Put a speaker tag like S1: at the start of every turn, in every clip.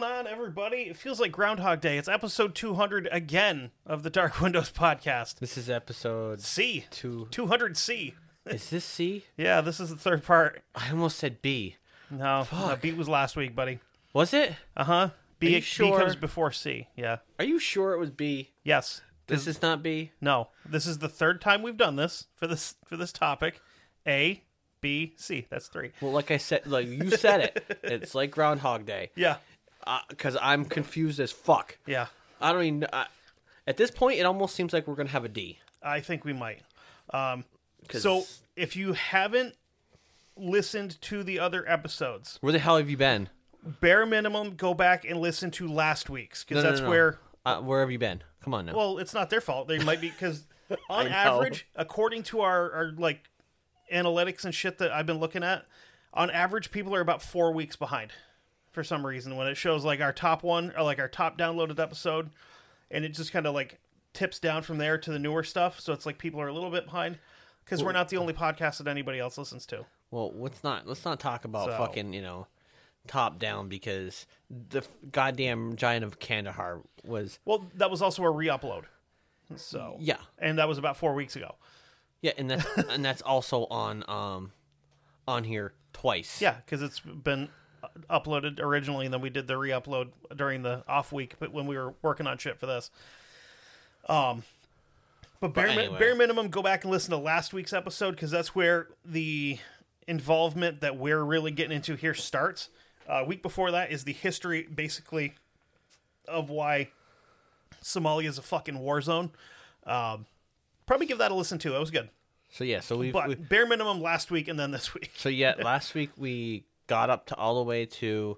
S1: Going on, everybody? It feels like Groundhog Day. It's episode 200 again of the Dark Windows podcast.
S2: This is episode
S1: C.
S2: two.
S1: 200C.
S2: Is this C?
S1: Yeah, this is the third part.
S2: I almost said B.
S1: No, that beat was last week, buddy.
S2: Was it?
S1: Uh huh. B,
S2: you
S1: B
S2: sure?
S1: comes before C. Yeah.
S2: Are you sure it was B?
S1: Yes.
S2: This is not B.
S1: No. This is the third time we've done this for this for this topic. A, B, C. That's three.
S2: Well, like I said, like you said it. It's like Groundhog Day.
S1: Yeah.
S2: Because I'm confused as fuck.
S1: Yeah.
S2: I don't even. I, at this point, it almost seems like we're gonna have a D.
S1: I think we might. Um, so if you haven't listened to the other episodes,
S2: where the hell have you been?
S1: bare minimum, go back and listen to last week's because
S2: no,
S1: that's
S2: no, no.
S1: where.
S2: Uh, where have you been? Come on now.
S1: Well, it's not their fault. They might be because on average, according to our, our like analytics and shit that I've been looking at, on average, people are about four weeks behind for some reason when it shows like our top one or like our top downloaded episode, and it just kind of like tips down from there to the newer stuff. So it's like people are a little bit behind because we're not the only podcast that anybody else listens to.
S2: well, let's not let's not talk about
S1: So-
S2: fucking you know top down because the f- goddamn giant of Kandahar was
S1: Well, that was also a re-upload. So
S2: yeah
S1: and that was about four weeks ago.
S2: yeah, and that's and that's also on um on here twice.
S1: Yeah, because it's been uploaded originally, and then we did the re-upload during the off week, but when we were working on shit for this. Um, but bare, mi-
S2: anyway.
S1: bare minimum, go back and listen to last week's episode because that's where the involvement that we're really getting into here starts. Uh, week before that is the history, basically, of why Somalia is a fucking war zone. Um, probably give that a listen to. That was good.
S2: So yeah, so we've,
S1: But
S2: we
S1: bare minimum last week and then this week.
S2: so yeah, last week we got up to all the way to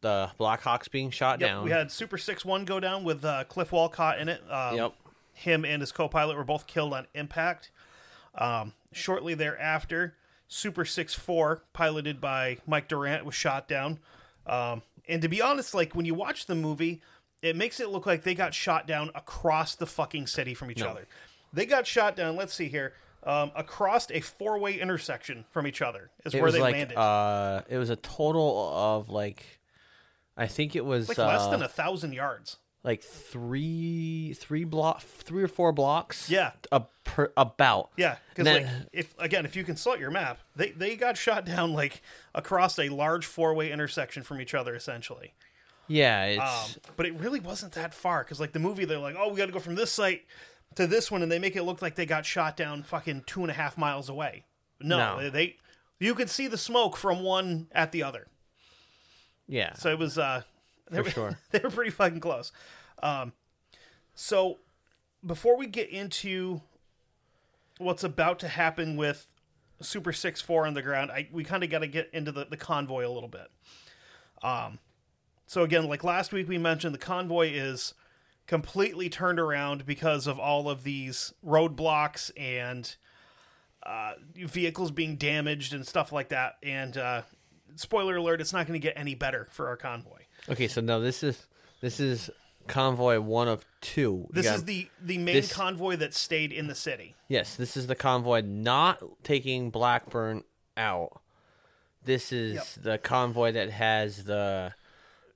S2: the Blackhawks being shot
S1: Yep,
S2: down.
S1: we had Super Six One go down with uh, Cliff Wolcott in it. Um,
S2: Yep.
S1: Him and his co-pilot were both killed on impact. Um, shortly thereafter, Super Six Four, piloted by Mike Durant, was shot down. Um, and to be honest, like when you watch the movie, it makes it look like they got shot down across the fucking city from each other. They got shot down. Let's see here. Um, across a four-way intersection from each other is
S2: it
S1: where they
S2: like
S1: landed.
S2: uh it was a total of like I think it was
S1: like
S2: uh,
S1: less than a thousand yards.
S2: like three three block three or four blocks.
S1: Yeah.
S2: A per, about.
S1: Yeah, because like if again, if you consult your map, they they got shot down like across a large four way intersection from each other, essentially.
S2: Yeah, it's
S1: Um, but it really wasn't that far because like the movie, they're like, oh, we got to go from this site to this one, and they make it look like they got shot down fucking two and a half miles away. No,
S2: No.
S1: They, you could see the smoke from one at the other.
S2: yeah.
S1: So it was uh they
S2: For
S1: were,
S2: sure.
S1: they were pretty fucking close. Um so before we get into what's about to happen with Super 6 4 on the ground, I we kind of got to get into the, the convoy a little bit. Um so again, like last week we mentioned the convoy is completely turned around because of all of these roadblocks and uh, vehicles being damaged and stuff like that. And uh, spoiler alert, it's not going to get any better for our convoy.
S2: Okay, so now this is this is convoy one of two. We
S1: This
S2: got-
S1: is the the main
S2: this-
S1: convoy that stayed in the city.
S2: yes, this is the convoy not taking Blackburn out. This is
S1: Yep.
S2: the convoy that has the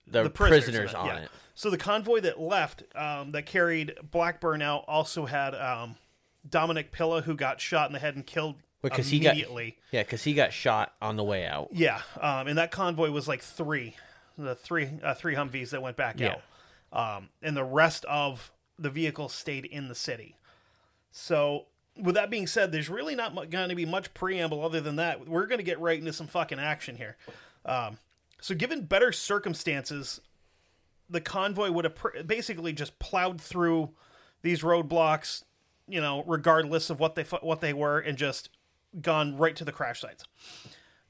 S2: the,
S1: The prisoners,
S2: prisoners,
S1: it,
S2: on it.
S1: So the convoy that left, um, that carried Blackburn out, also had um, Dominick Pilla, who got shot in the head and killed
S2: Because he got
S1: immediately.
S2: yeah, because he got shot on the way out.
S1: Yeah, um, and that convoy was like three, the three uh, three Humvees that went back
S2: Yeah.
S1: out, um, and the rest of the vehicles stayed in the city. So, with that being said, there's really not going to be much preamble other than that. We're going to get right into some fucking action here. Um, so, given better circumstances, the convoy would have pr- basically just plowed through these roadblocks, you know, regardless of what they fu- what they were, and just gone right to the crash sites.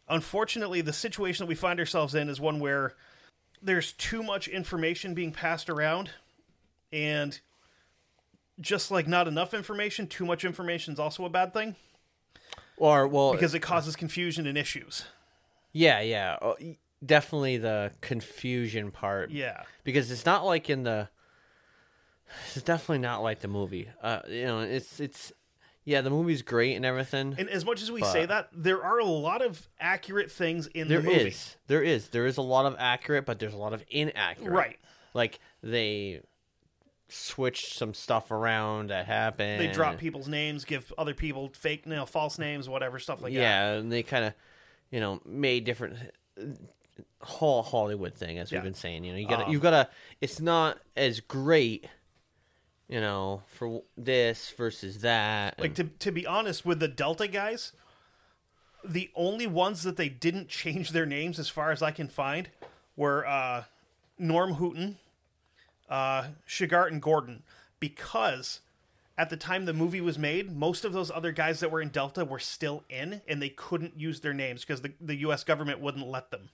S1: Unfortunately, the situation that we find ourselves in is one where there's too much information being passed around, and just like not enough information, too much information is also a bad thing
S2: Or well,
S1: because it causes confusion and issues.
S2: yeah, yeah, oh, definitely the confusion part.
S1: Yeah.
S2: because it's not like in the. It's definitely not like the movie. Uh, you know, it's it's yeah, the movie's great and everything.
S1: And as much as we say that, there are a lot of accurate things in
S2: There
S1: the movie.
S2: is, there is, there is a lot of accurate, but there's a lot of inaccurate.
S1: Right.
S2: Like they switched some stuff around that happened.
S1: They drop people's names, give other people fake, you know, false names, whatever stuff like that.
S2: yeah, and they kind of, you know, made different whole Hollywood thing as
S1: Yeah.
S2: we've been saying. You know, you gotta,
S1: Um,
S2: you gotta. It's not as great, you know, for this versus that.
S1: Like
S2: and-
S1: to to be honest, with the Delta guys, the only ones that they didn't change their names, as far as I can find, were uh, Norm Hooten, uh, Shughart, and Gordon, because at the time the movie was made, most of those other guys that were in Delta were still in, and they couldn't use their names because the the U.S. government wouldn't let them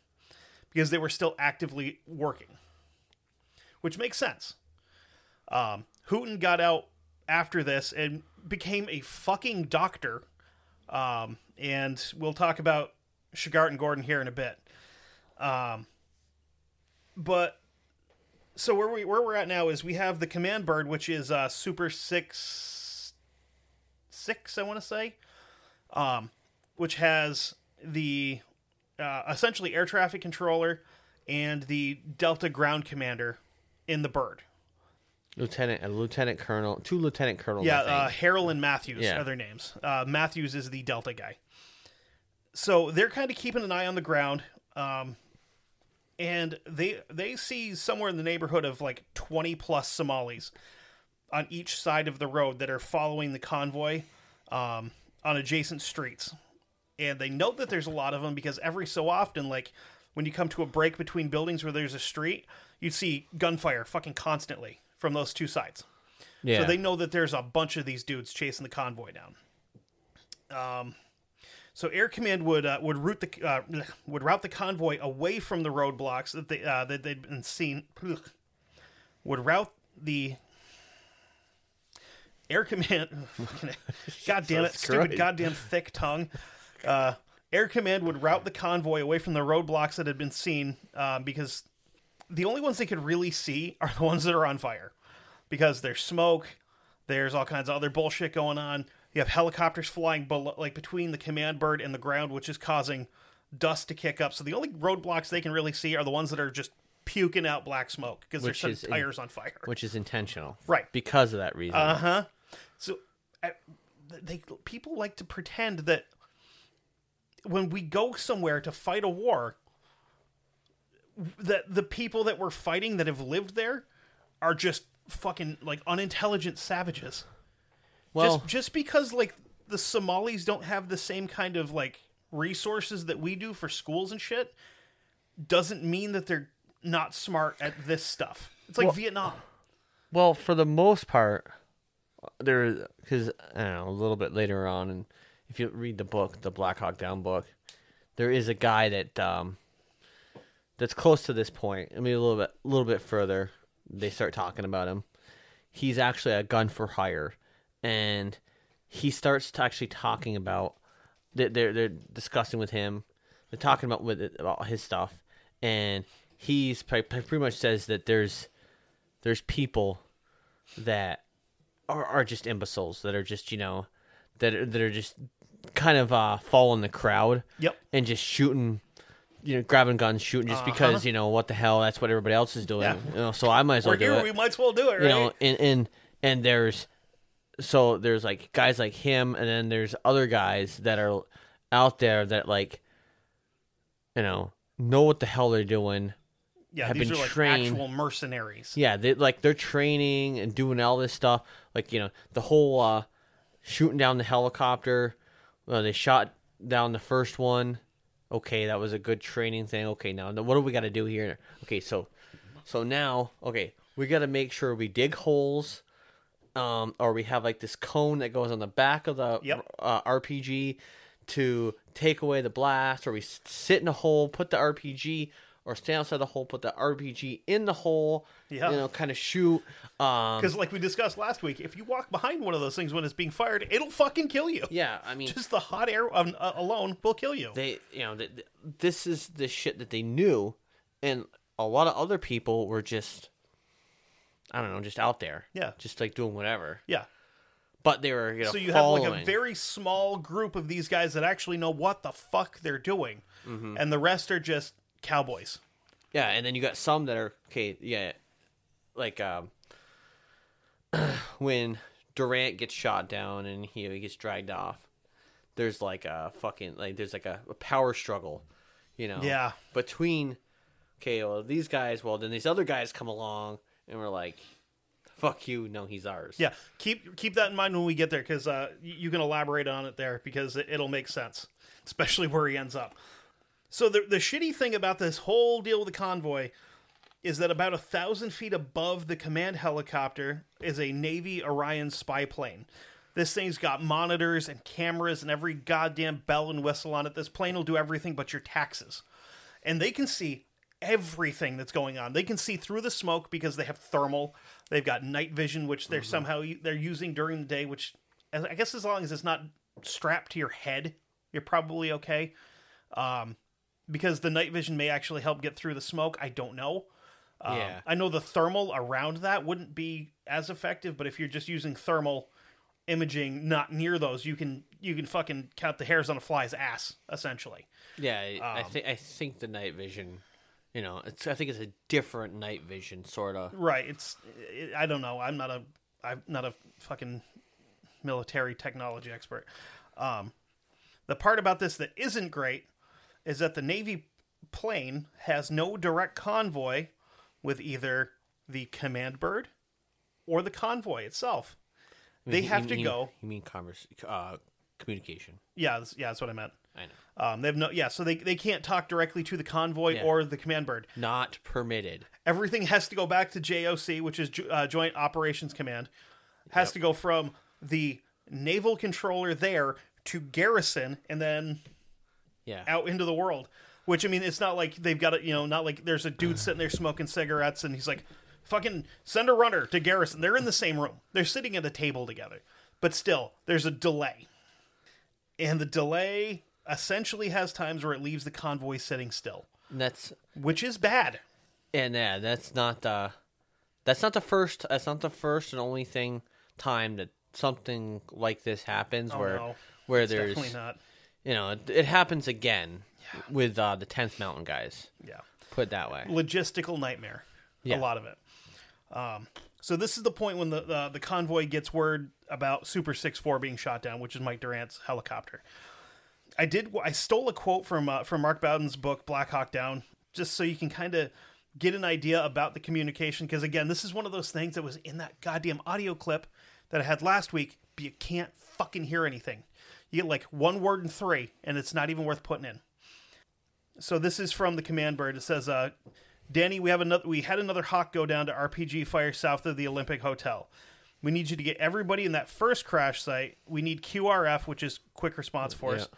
S1: because they were still actively working, which makes sense. Um, Hooten got out after this and became a fucking doctor. Um, and we'll talk about Shughart and Gordon here in a bit. Um, but so where we where we're at now is we have the command bird, which is uh, Super Six Six, I want to say, um, which has the uh, essentially air traffic controller and the Delta ground commander in the bird.
S2: lieutenant, a lieutenant colonel, two lieutenant colonels.
S1: Yeah,
S2: I think.
S1: uh, Harrell and Matthews
S2: Yeah.
S1: are their names. Uh, Matthews is the Delta guy. So they're kind of keeping an eye on the ground, um, and they they see somewhere in the neighborhood of like twenty plus Somalis on each side of the road that are following the convoy um, on adjacent streets, and they note that there's a lot of them because every so often, like when you come to a break between buildings where there's a street, you see gunfire fucking constantly from those two sides.
S2: yeah.
S1: So they know that there's a bunch of these dudes chasing the convoy down. Um, so Air Command would uh, would route the uh, would route the convoy away from the roadblocks that they uh, that they'd been seen. Would route the Air Command. God damn it! Stupid goddamn thick tongue. Uh, Air Command would route the convoy away from the roadblocks that had been seen um, because the only ones they could really see are the ones that are on fire because there's smoke, there's all kinds of other bullshit going on. You have helicopters flying below, like between the command bird and the ground, which is causing dust to kick up. So the only roadblocks they can really see are the ones that are just puking out black smoke because they're
S2: Which
S1: setting
S2: is in-
S1: tires on fire.
S2: which is intentional,
S1: Right.
S2: Because of that reason.
S1: Uh huh. So uh, they people like to pretend that when we go somewhere to fight a war, that the people that we're fighting that have lived there are just fucking like unintelligent savages.
S2: well,
S1: just just because like the Somalis don't have the same kind of like resources that we do for schools and shit doesn't mean that they're not smart at this stuff. It's like
S2: Well-
S1: Vietnam.
S2: Well, for the most part, there because I don't know a little bit later on, and if you read the book, the Black Hawk Down book, there is a guy that um that's close to this point. I mean, a little bit, a little bit further, they start talking about him. He's actually a gun for hire, and he starts to actually talking about they're they're, they're discussing with him. They're talking about with about his stuff, and he's pretty much says that there's there's people that are, are just imbeciles that are just you know that are, that are just kind of uh following the crowd
S1: Yep.
S2: and just shooting you know, grabbing guns, shooting just because you know what the hell? That's what everybody else is doing.
S1: Uh-huh. Yeah.
S2: You know, so I might as well
S1: We're
S2: do
S1: here,
S2: it.
S1: we might as well do it, right?
S2: you know, and and and there's so there's like guys like him, and then there's other guys that are out there that like, you know, know what the hell they're doing.
S1: yeah,
S2: have
S1: these
S2: been
S1: are like
S2: trained-
S1: actual mercenaries.
S2: Yeah, they like they're training and doing all this stuff. Like you know, the whole uh, shooting down the helicopter. Well, they shot down the first one. Okay, that was a good training thing. Okay, now what do we got to do here? Okay, so so now okay, we got to make sure we dig holes. Um, or we have like this cone that goes on the back of the
S1: Yep.
S2: uh, RPG to take away the blast, or we sit in a hole, put the RPG, or stay outside the hole, put the RPG in the hole,
S1: Yeah.
S2: you know, kind of shoot. Um,
S1: Because, like we discussed last week, if you walk behind one of those things when it's being fired, it'll fucking kill you.
S2: yeah, I mean,
S1: Just the hot air um, uh, alone will kill you.
S2: they, you know, th- th- this is the shit that they knew, and a lot of other people were just, I don't know, just out there,
S1: Yeah.
S2: just like doing whatever.
S1: yeah.
S2: But they were, you know,
S1: So you
S2: following.
S1: have like a very small group of these guys that actually know what the fuck they're doing,
S2: Mm-hmm.
S1: and the rest are just cowboys.
S2: Yeah, and then you got some that are okay. Yeah, like um, when Durant gets shot down and he, he gets dragged off. There's like a fucking like there's like a, a power struggle, you know.
S1: Yeah.
S2: Between okay, well these guys, well then these other guys come along and we're like, fuck you, no he's ours.
S1: Yeah, keep keep that in mind when we get there, because uh, you can elaborate on it there because it, it'll make sense, especially where he ends up. So the the shitty thing about this whole deal with the convoy is that about a thousand feet above the command helicopter is a Navy Orion spy plane. This thing's got monitors and cameras and every goddamn bell and whistle on it. This plane will do everything but your taxes. And they can see everything that's going on. They can see through the smoke because they have thermal. They've got night vision, which they're somehow they're using during the day. Which I guess as long as it's not strapped to your head, you're probably okay. Um, because the night vision may actually help get through the smoke. I don't know. Um,
S2: Yeah.
S1: I know the thermal around that wouldn't be as effective, but if you're just using thermal imaging not near those, you can you can fucking count the hairs on a fly's ass essentially.
S2: Yeah, I, I
S1: Um,
S2: think I think the night vision, you know, it's I think it's a different night vision sort of.
S1: Right. It's it, I don't know. I'm not a I'm not a fucking military technology expert. Um, the part about this that isn't great is that the Navy plane has no direct convoy with either the command bird or the convoy itself. They have
S2: you
S1: to
S2: mean-
S1: go.
S2: You mean converse, uh, communication?
S1: Yeah, that's- yeah, that's what I meant.
S2: I know.
S1: Um, they have no, yeah, so they, they can't talk directly to the convoy
S2: Yeah.
S1: or the command bird.
S2: Not permitted.
S1: everything has to go back to JOC, which is uh, Joint Operations Command. Has to go from the naval controller there to garrison, and then
S2: Yeah.
S1: out into the world. Which I mean, it's not like they've got it. You know, not like there's a dude sitting there smoking cigarettes, and he's like, "Fucking send a runner to garrison." They're in the same room. They're sitting at a table together, but still, there's a delay, and the delay essentially has times where it leaves the convoy sitting still,
S2: And that's
S1: which is bad.
S2: and yeah, that's not uh that's not the first that's not the first and only thing time that something like this happens
S1: Oh,
S2: where
S1: no.
S2: where
S1: It's
S2: there's
S1: definitely not.
S2: You know it, it happens again with uh the 10th mountain guys
S1: Yeah.
S2: put that way
S1: logistical nightmare.
S2: Yeah.
S1: A lot of it. Um, so this is the point when the, the the convoy gets word about Super Six Four being shot down, which is Mike Durant's helicopter. I did. I stole a quote from uh, from Mark Bowden's book Black Hawk Down, just so you can kind of get an idea about the communication. Because again, this is one of those things that was in that goddamn audio clip that I had last week, but you can't fucking hear anything. You get like one word in three, and it's not even worth putting in. So this is from the command bird. It says, uh, "Danny, we have another. We had another hawk go down to RPG fire south of the Olympic Hotel. We need you to get everybody in that first crash site. We need QRF, which is Quick Response Force,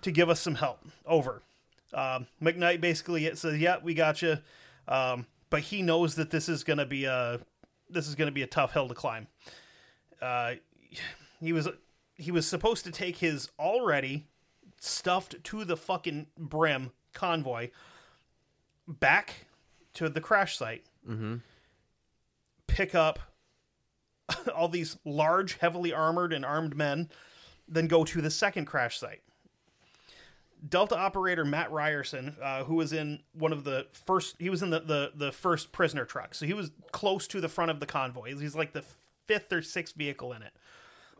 S1: to give us some help. Over." Um, McKnight basically it says, "Yeah, we got you," um, but he knows that this is going to be a this is going to be a tough hill to climb. Uh, he was he was supposed to take his already stuffed to the fucking brim convoy back to the crash site. Mm-hmm. Pick up all these large, heavily armored and armed men, then go to the second crash site. Delta operator Matt Rierson, uh, who was in one of the first, he was in the, the, the first prisoner truck. So he was close to the front of the convoy. He's like the fifth or sixth vehicle in it.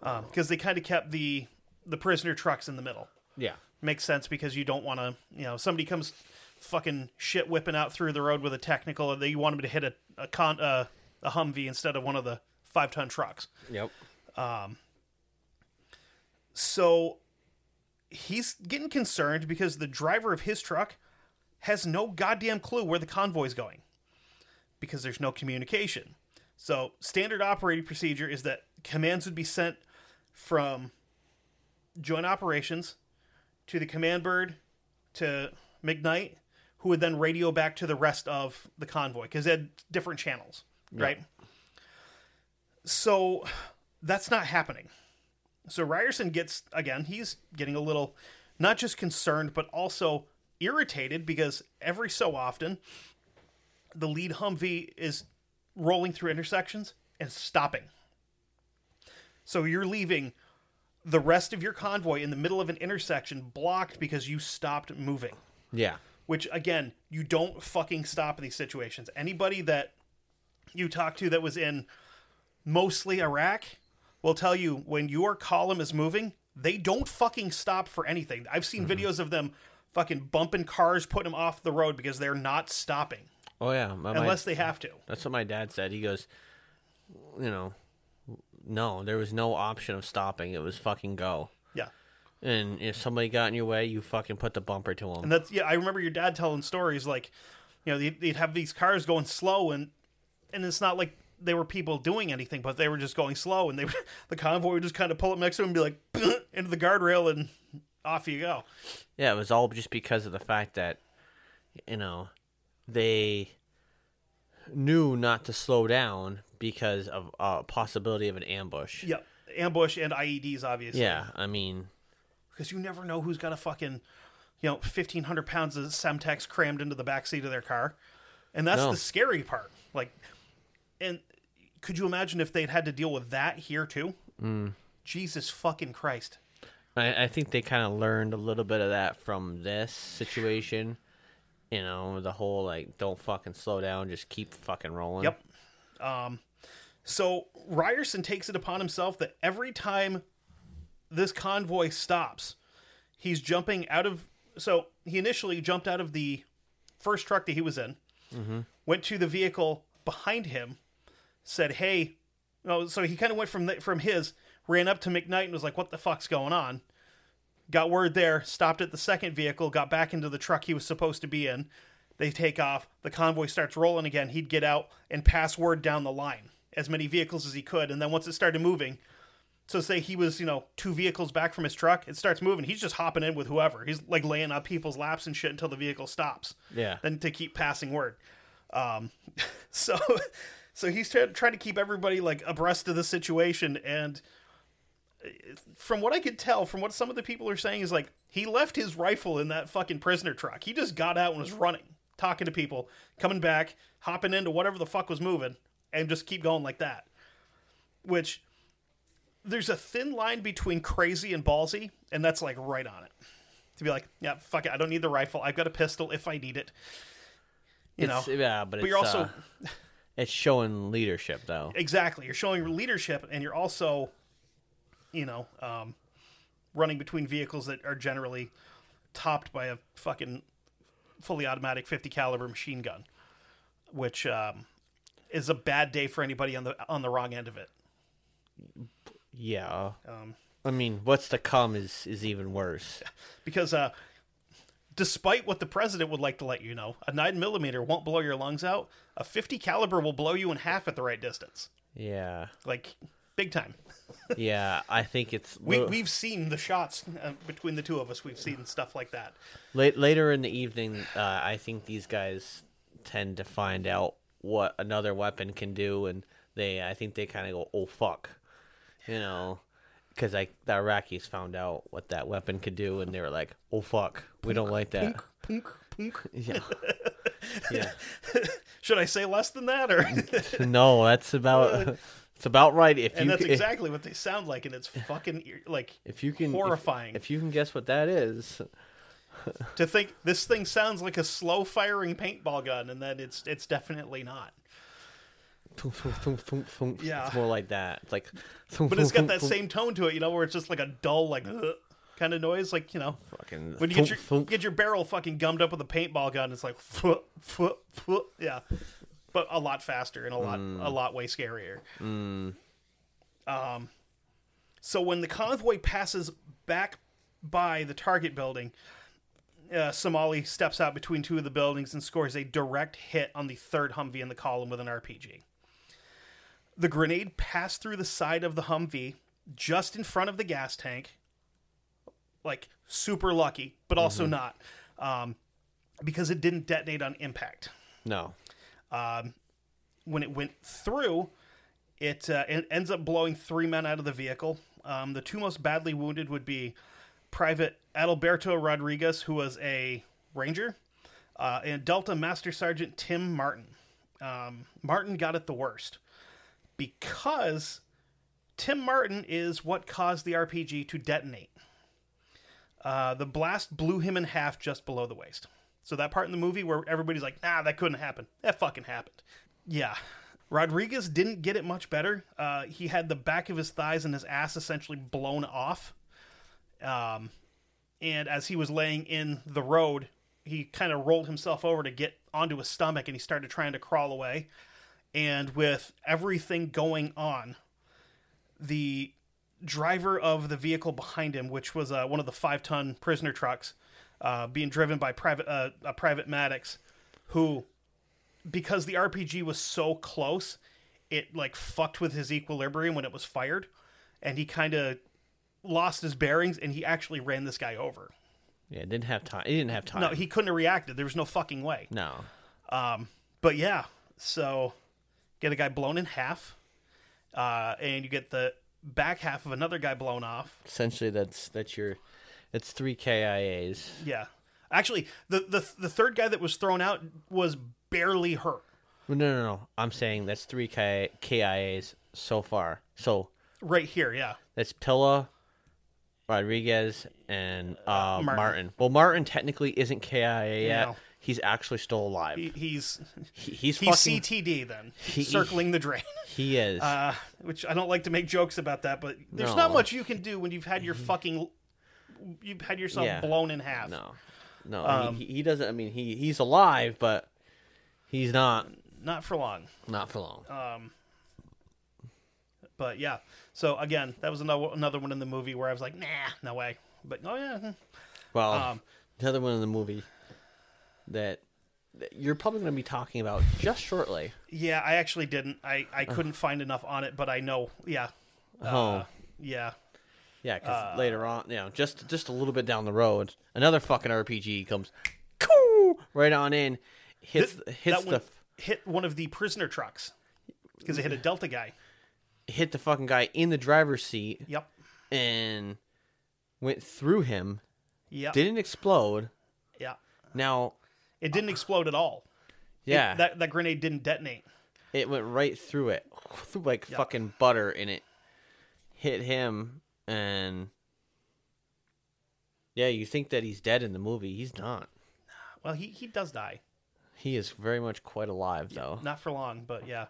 S1: Because they kind of kept the the prisoner trucks in the middle.
S2: Yeah.
S1: Makes sense because you don't want to, you know, somebody comes fucking shit whipping out through the road with a technical, and they you want them to hit a a, con, uh, a Humvee instead of one of the five ton trucks.
S2: Yep.
S1: So he's getting concerned because the driver of his truck has no goddamn clue where the convoy's going because there's no communication. So, standard operating procedure is that commands would be sent from joint operations to the command bird to McKnight, who would then radio back to the rest of the convoy because they had different channels, right? So, that's not happening. So Rierson gets again, he's getting a little not just concerned but also irritated because every so often the lead Humvee is rolling through intersections and stopping. So you're leaving the rest of your convoy in the middle of an intersection blocked because you stopped moving.
S2: Yeah.
S1: Which again, you don't fucking stop in these situations. Anybody that you talk to that was in mostly Iraq will tell you when your column is moving, they don't fucking stop for anything. I've seen mm-hmm. videos of them fucking bumping cars, putting them off the road because they're not stopping
S2: Oh yeah. My, my-
S1: unless they have to.
S2: that's what my dad said. He goes, you know, no, there was no option of stopping. It was fucking go.
S1: Yeah.
S2: And if somebody got in your way, you fucking put the bumper to them.
S1: And that's yeah, I remember your dad telling stories like, you know, they'd, they'd have these cars going slow and and it's not like they were people doing anything, but they were just going slow and they the convoy would just kind of pull up next to them and be like into the guardrail and off you go.
S2: Yeah, it was all just because of the fact that, you know, they knew not to slow down because of a possibility of an ambush.
S1: Yep. Ambush and IEDs, obviously.
S2: Yeah, I mean,
S1: Because you never know who's got a fucking, you know, 1,500 pounds of Semtex crammed into the backseat of their car. And that's
S2: No.
S1: the scary part. Like, and could you imagine if they'd had to deal with that here too? Mm. Jesus fucking Christ.
S2: I, I think they kind of learned a little bit of that from this situation. You know, the whole like, don't fucking slow down, just keep fucking rolling.
S1: Yep. Um, so Rierson takes it upon himself that every time this convoy stops, he's jumping out of. So he initially jumped out of the first truck that he was in, went to the vehicle behind him, said, "Hey," no, so he kind of went from the, from his, ran up to McKnight and was like, "What the fuck's going on?" Got word there, stopped at the second vehicle, got back into the truck he was supposed to be in. They take off. The convoy starts rolling again. He'd get out and pass word down the line, as many vehicles as he could. And then once it started moving, so say he was, you know, two vehicles back from his truck, it starts moving. He's just hopping in with whoever. He's like laying on people's laps and shit until the vehicle stops.
S2: Yeah.
S1: Then to keep passing word. Um, so, so he's try- trying to keep everybody like abreast of the situation. And from what I could tell, from what some of the people are saying, is like he left his rifle in that fucking prisoner truck. He just got out and was running, talking to people, coming back, hopping into whatever the fuck was moving, and just keep going like that. Which there's a thin line between crazy and ballsy, and that's like right on it. To be like, yeah, fuck it, I don't need the rifle. I've got a pistol if I need it. You know,
S2: yeah, but,
S1: but
S2: it's,
S1: you're also
S2: uh, it's showing leadership though.
S1: exactly you're showing leadership, and you're also, you know, um, running between vehicles that are generally topped by a fucking fully automatic 50 caliber machine gun, which um, is a bad day for anybody on the on the wrong end of it.
S2: Yeah.
S1: Um,
S2: I mean, what's to come is is even worse.
S1: because uh, despite what the president would like to let you know, a nine millimeter won't blow your lungs out. A 50 caliber will blow you in half at the right distance,
S2: Yeah.
S1: like big time.
S2: Yeah, I think it's
S1: we we've seen the shots uh, between the two of us. We've seen stuff like that.
S2: late, later in the evening. Uh, I think these guys tend to find out what another weapon can do, and they I think they kind of go, "Oh fuck," you know, because like the Iraqis found out what that weapon could do, and they were like, "Oh fuck, we don't like that."
S1: Punk, punk.
S2: Yeah. yeah.
S1: Should I say less than that, or?
S2: No, that's about it's about right. If
S1: and
S2: you
S1: that's
S2: ca-
S1: exactly what they sound like, and it's fucking like
S2: if you can if-
S1: horrifying.
S2: If, you can guess what that is,
S1: to think this thing sounds like a slow firing paintball gun, and then it's it's definitely not.
S2: Thump, thump, thump, thump, thump.
S1: Yeah.
S2: It's more like that. It's like,
S1: But it's got that same tone to it, you know, where it's just like a dull, like uh, kind of noise, like you know,
S2: Fucking
S1: when you get your
S2: thump.
S1: get your barrel fucking gummed up with a paintball gun, it's like yeah, but a lot faster and a lot a lot way scarier. Um, so when the convoy passes back by the target building, uh, Somali steps out between two of the buildings and scores a direct hit on the third Humvee in the column with an RPG. The grenade passed through the side of the Humvee just in front of the gas tank. Like super lucky, but also not, um, because it didn't detonate on impact.
S2: No.
S1: When it went through, it, uh, it ends up blowing three men out of the vehicle. Um, the two most badly wounded would be Private Adalberto Rodriguez, who was a ranger, uh, and Delta Master Sergeant Tim Martin. Um, Martin got it the worst because Tim Martin is what caused the RPG to detonate. Uh, the blast blew him in half just below the waist. So that part in the movie where everybody's like, "Nah, that couldn't happen. That fucking happened." Yeah, Rodriguez didn't get it much better. Uh, he had the back of his thighs and his ass essentially blown off. Um, and as he was laying in the road, he kind of rolled himself over to get onto his stomach, and he started trying to crawl away. And with everything going on, the driver of the vehicle behind him, which was uh, one of the five-ton prisoner trucks, uh, being driven by private uh, a private Maddox, who, because the RPG was so close, it like fucked with his equilibrium when it was fired, and he kind of lost his bearings, and he actually ran this guy over.
S2: Yeah, didn't have time. He didn't have time.
S1: No, he couldn't have reacted. There was no fucking way.
S2: No.
S1: But yeah, so get a guy blown in half, uh, and you get the back half of another guy blown off.
S2: Essentially, that's that's your, it's three KIAs.
S1: Yeah, actually, the the the third guy that was thrown out was barely hurt.
S2: No, no, no. I'm saying that's three K, KIAs so far. So
S1: Right here, yeah.
S2: that's Pilla, Rodriguez, and uh,
S1: Martin.
S2: Martin. Well, Martin technically isn't KIA yet.
S1: No.
S2: He's actually still alive.
S1: He,
S2: He,
S1: he's
S2: he's
S1: he's
S2: fucking.
S1: CTD then,
S2: He-
S1: circling the drain.
S2: he is.
S1: Uh, which I don't like to make jokes about that, but there's not much you can do when you've had your fucking you've had yourself
S2: Yeah.
S1: blown in half.
S2: no, no.
S1: um,
S2: he, he doesn't. I mean, he he's alive, but he's not
S1: Not for long.
S2: not for long.
S1: Um, But yeah, so again, that was another another one in the movie where I was like, nah, no way. But oh yeah, hmm.
S2: well,
S1: um,
S2: the other one in the movie that, that you're probably going to be talking about just shortly.
S1: yeah, I actually didn't. I I couldn't find enough on it, but I know. Yeah,
S2: oh.
S1: yeah.
S2: Yeah, because
S1: Uh,
S2: later on, you know, just just a little bit down the road, another fucking RPG comes, coo, right on in, hits hits the
S1: hit one of the prisoner trucks because it hit a Delta guy.
S2: hit the fucking guy in the driver's seat
S1: Yep.
S2: and went through him.
S1: Yeah.
S2: Didn't explode.
S1: yeah.
S2: Now,
S1: It didn't explode at all.
S2: yeah,
S1: That that grenade didn't detonate.
S2: it went right through it, like fucking butter, and it hit him. And yeah, you think that he's dead in the movie? He's not.
S1: Well, he he does die.
S2: He is very much quite alive, though.
S1: Not for long, but yeah.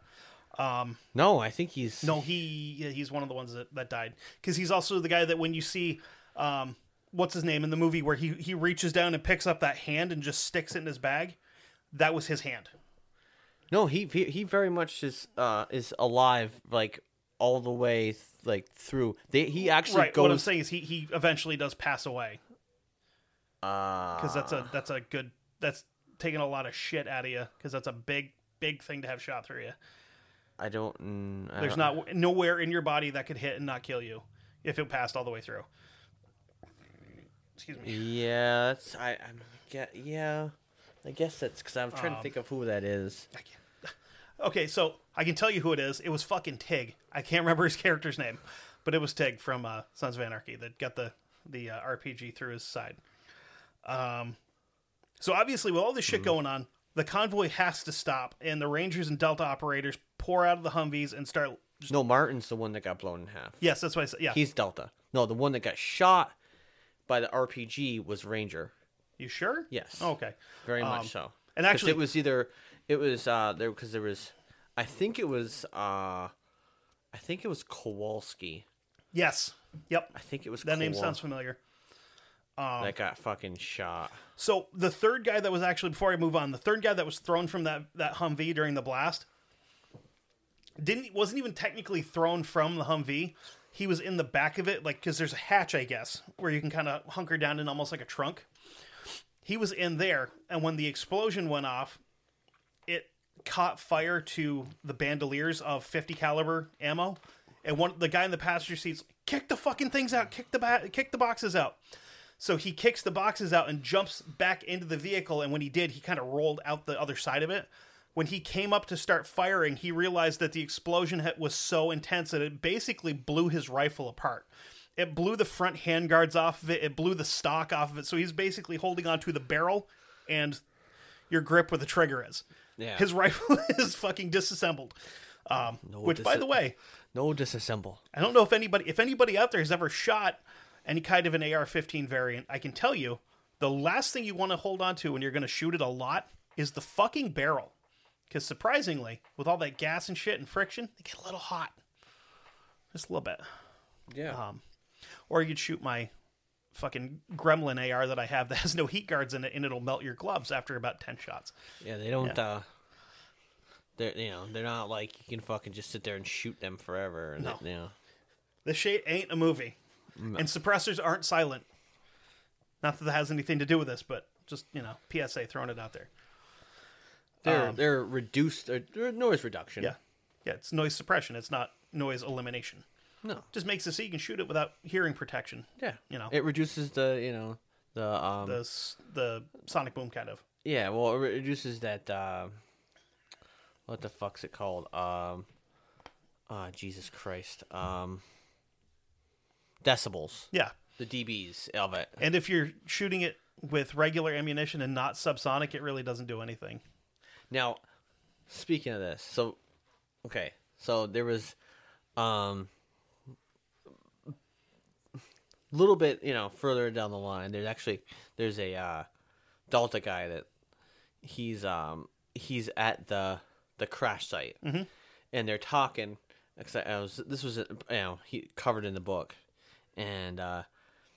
S1: Um,
S2: No, I think he's
S1: no, he yeah, he's one of the ones that, that died because he's also the guy that when you see um, what's his name in the movie where he he reaches down and picks up that hand and just sticks it in his bag. That was his hand.
S2: No, he he, he very much is uh is alive like all the way th- like through. They, he actually
S1: right. What I'm saying is he he eventually does pass away
S2: uh
S1: because that's a that's a good that's taking a lot of shit out of you because that's a big big thing to have shot through you.
S2: I don't I
S1: There's
S2: don't-
S1: not nowhere in your body that could hit and not kill you if it passed all the way through. Excuse me.
S2: Yeah, that's I I get yeah. I guess that's because I'm trying
S1: Um,
S2: to think of who that is.
S1: I can't. Okay, so I can tell you who it is. It was fucking Tig. I can't remember his character's name, but it was Tig from uh, Sons of Anarchy that got the the uh, RPG through his side. Um, so obviously, with all this shit going on, the convoy has to stop, and the Rangers and Delta operators pour out of the Humvees and start. Just,
S2: No, Martin's the one that got blown in half.
S1: yes, that's what I said. Yeah,
S2: He's Delta. No, the one that got shot by the RPG was Ranger.
S1: You sure?
S2: Yes.
S1: Oh, okay.
S2: Very
S1: Um,
S2: much so.
S1: And actually-
S2: it was either it was uh there because there was I think it was uh I think it was Kowalski.
S1: Yes. Yep.
S2: I think it was
S1: That name sounds familiar.
S2: Um, that got fucking shot.
S1: So the third guy that was actually before I move on, the third guy that was thrown from that that Humvee during the blast didn't wasn't even technically thrown from the Humvee. He was in the back of it, like because there's a hatch, I guess, where you can kind of hunker down in almost like a trunk. He was in there, and when the explosion went off, it caught fire to the bandoliers of 50 caliber ammo, and one the guy in the passenger seats kick the fucking things out, kick the ba- kick the boxes out. So he kicks the boxes out and jumps back into the vehicle. And when he did, he kind of rolled out the other side of it. When he came up to start firing, he realized that the explosion was so intense that it basically blew his rifle apart. It blew the front handguards off of it. It blew the stock off of it. So he's basically holding onto the barrel and your grip where the trigger is.
S2: Yeah.
S1: His rifle is fucking disassembled. Um, which, by the way,
S2: No disassemble.
S1: I don't know if anybody if anybody out there has ever shot any kind of an AR-15 variant. I can tell you, the last thing you want to hold on to when you're going to shoot it a lot is the fucking barrel. Because surprisingly, with all that gas and shit and friction, they get a little hot, just a little bit.
S2: Yeah.
S1: Um, or you could shoot my fucking Gremlin AR that I have that has no heat guards in it, and it'll melt your gloves after about ten shots.
S2: yeah, they don't
S1: yeah.
S2: uh they're you know, they're not like you can fucking just sit there and shoot them forever and
S1: No.
S2: you know.
S1: This shit ain't a movie, and suppressors aren't silent. Not that that has anything to do with this, but just you know, PSA throwing it out there.
S2: They're
S1: Um,
S2: they're reduced they're, they're noise reduction.
S1: Yeah, yeah, it's noise suppression. It's not noise elimination.
S2: No.
S1: Just makes it so you can shoot it without hearing protection.
S2: Yeah.
S1: You know.
S2: It reduces the you know the um
S1: The the sonic boom kind of.
S2: Yeah, well, it reduces that. Uh, what the fuck's it called? Um, ah, Jesus Christ. Um, decibels.
S1: Yeah,
S2: The dBs of it.
S1: and if you're shooting it with regular ammunition and not subsonic, it really doesn't do anything.
S2: Now, speaking of this, so okay, so there was, um, little bit, you know, further down the line. There's actually there's a uh, Delta guy that he's um he's at the the crash site, and they're talking. 'cause I was this was you know he covered in the book, and uh,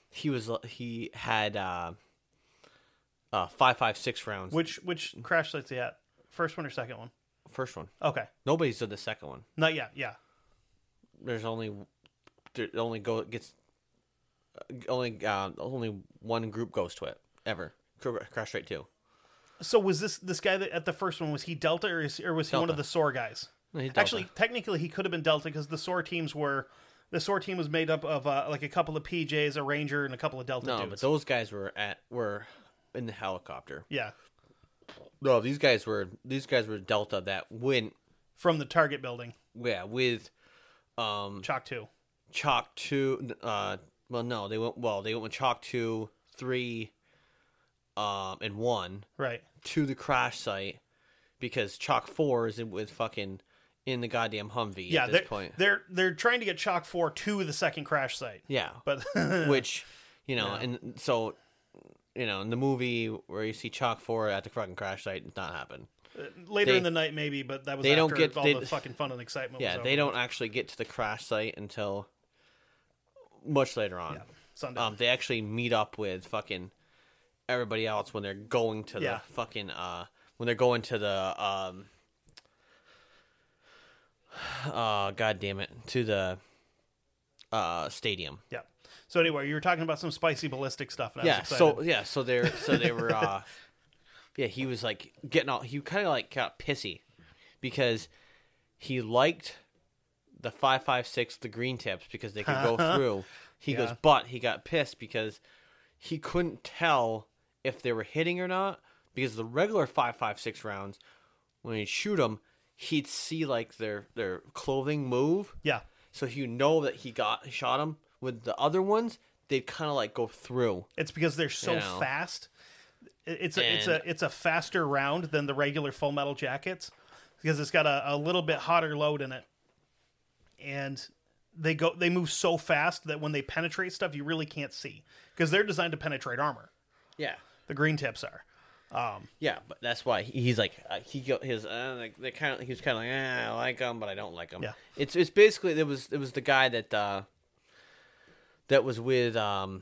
S2: he was he had uh, uh five five six rounds.
S1: Which which crash sites he at? First one or second one?
S2: First one.
S1: Okay,
S2: Nobody's did the second one.
S1: not yet. Yeah,
S2: There's only there only go gets only uh, only one group goes to it ever. Crash Rate Two.
S1: So was this this guy that at the first one was he Delta or, is, or was he one of the SOAR guys?
S2: No, Delta.
S1: Actually, technically, he could have been Delta because the SOAR teams were the SOAR team was made up of uh, like a couple of PJs, a Ranger, and a couple of Delta
S2: No,
S1: dudes.
S2: but those guys were at were in the helicopter.
S1: yeah,
S2: No, these guys were these guys were Delta that went
S1: from the target building,
S2: yeah with um
S1: Chalk Two.
S2: Chalk two. Uh, well, no, they went well. They went with Chalk two, three, um, and one.
S1: Right.
S2: to the crash site because Chalk Four is in with fucking in the goddamn Humvee
S1: Yeah,
S2: at
S1: they're,
S2: this point.
S1: they're they're trying to get Chalk Four to the second crash site,
S2: Yeah,
S1: but
S2: which you know, and so you know, in the movie where you see Chalk Four at the fucking crash site, it's not happen.
S1: later
S2: they-
S1: in the night maybe. But that was
S2: they
S1: after
S2: don't get-
S1: all
S2: they-
S1: the fucking fun and excitement.
S2: Yeah, they don't actually get to the crash site until much later on.
S1: Yeah, Sunday.
S2: Um, they actually meet up with fucking everybody else when they're going to the
S1: Yeah.
S2: fucking uh when they're going to the um uh god damn it to the uh stadium.
S1: yeah. So anyway, you were talking about some spicy ballistic stuff. And I
S2: yeah,
S1: was
S2: so yeah, so they're so they were uh yeah, he was like getting all he kind of like got pissy because he liked the 556 the green tips because they could go through. He goes, but he got pissed because he couldn't tell if they were hitting or not because the regular 556 rounds when he'd shoot them, he'd see like their their clothing move.
S1: yeah,
S2: So you know that he got shot him with the other ones, they'd kind of like go through.
S1: it's because they're so
S2: You know.
S1: fast. It's a it's a it's a faster round than the regular full metal jackets because it's got a, a little bit hotter load in it, and they go they move so fast that when they penetrate stuff, you really can't see because they're designed to penetrate armor.
S2: Yeah.
S1: The green tips are.
S2: um, Yeah, but that's why he's like uh, he go his uh, like they kind of he was kind of like eh, I like him, but I don't like him.
S1: Yeah.
S2: it's it's basically it was it was the guy that uh that was with um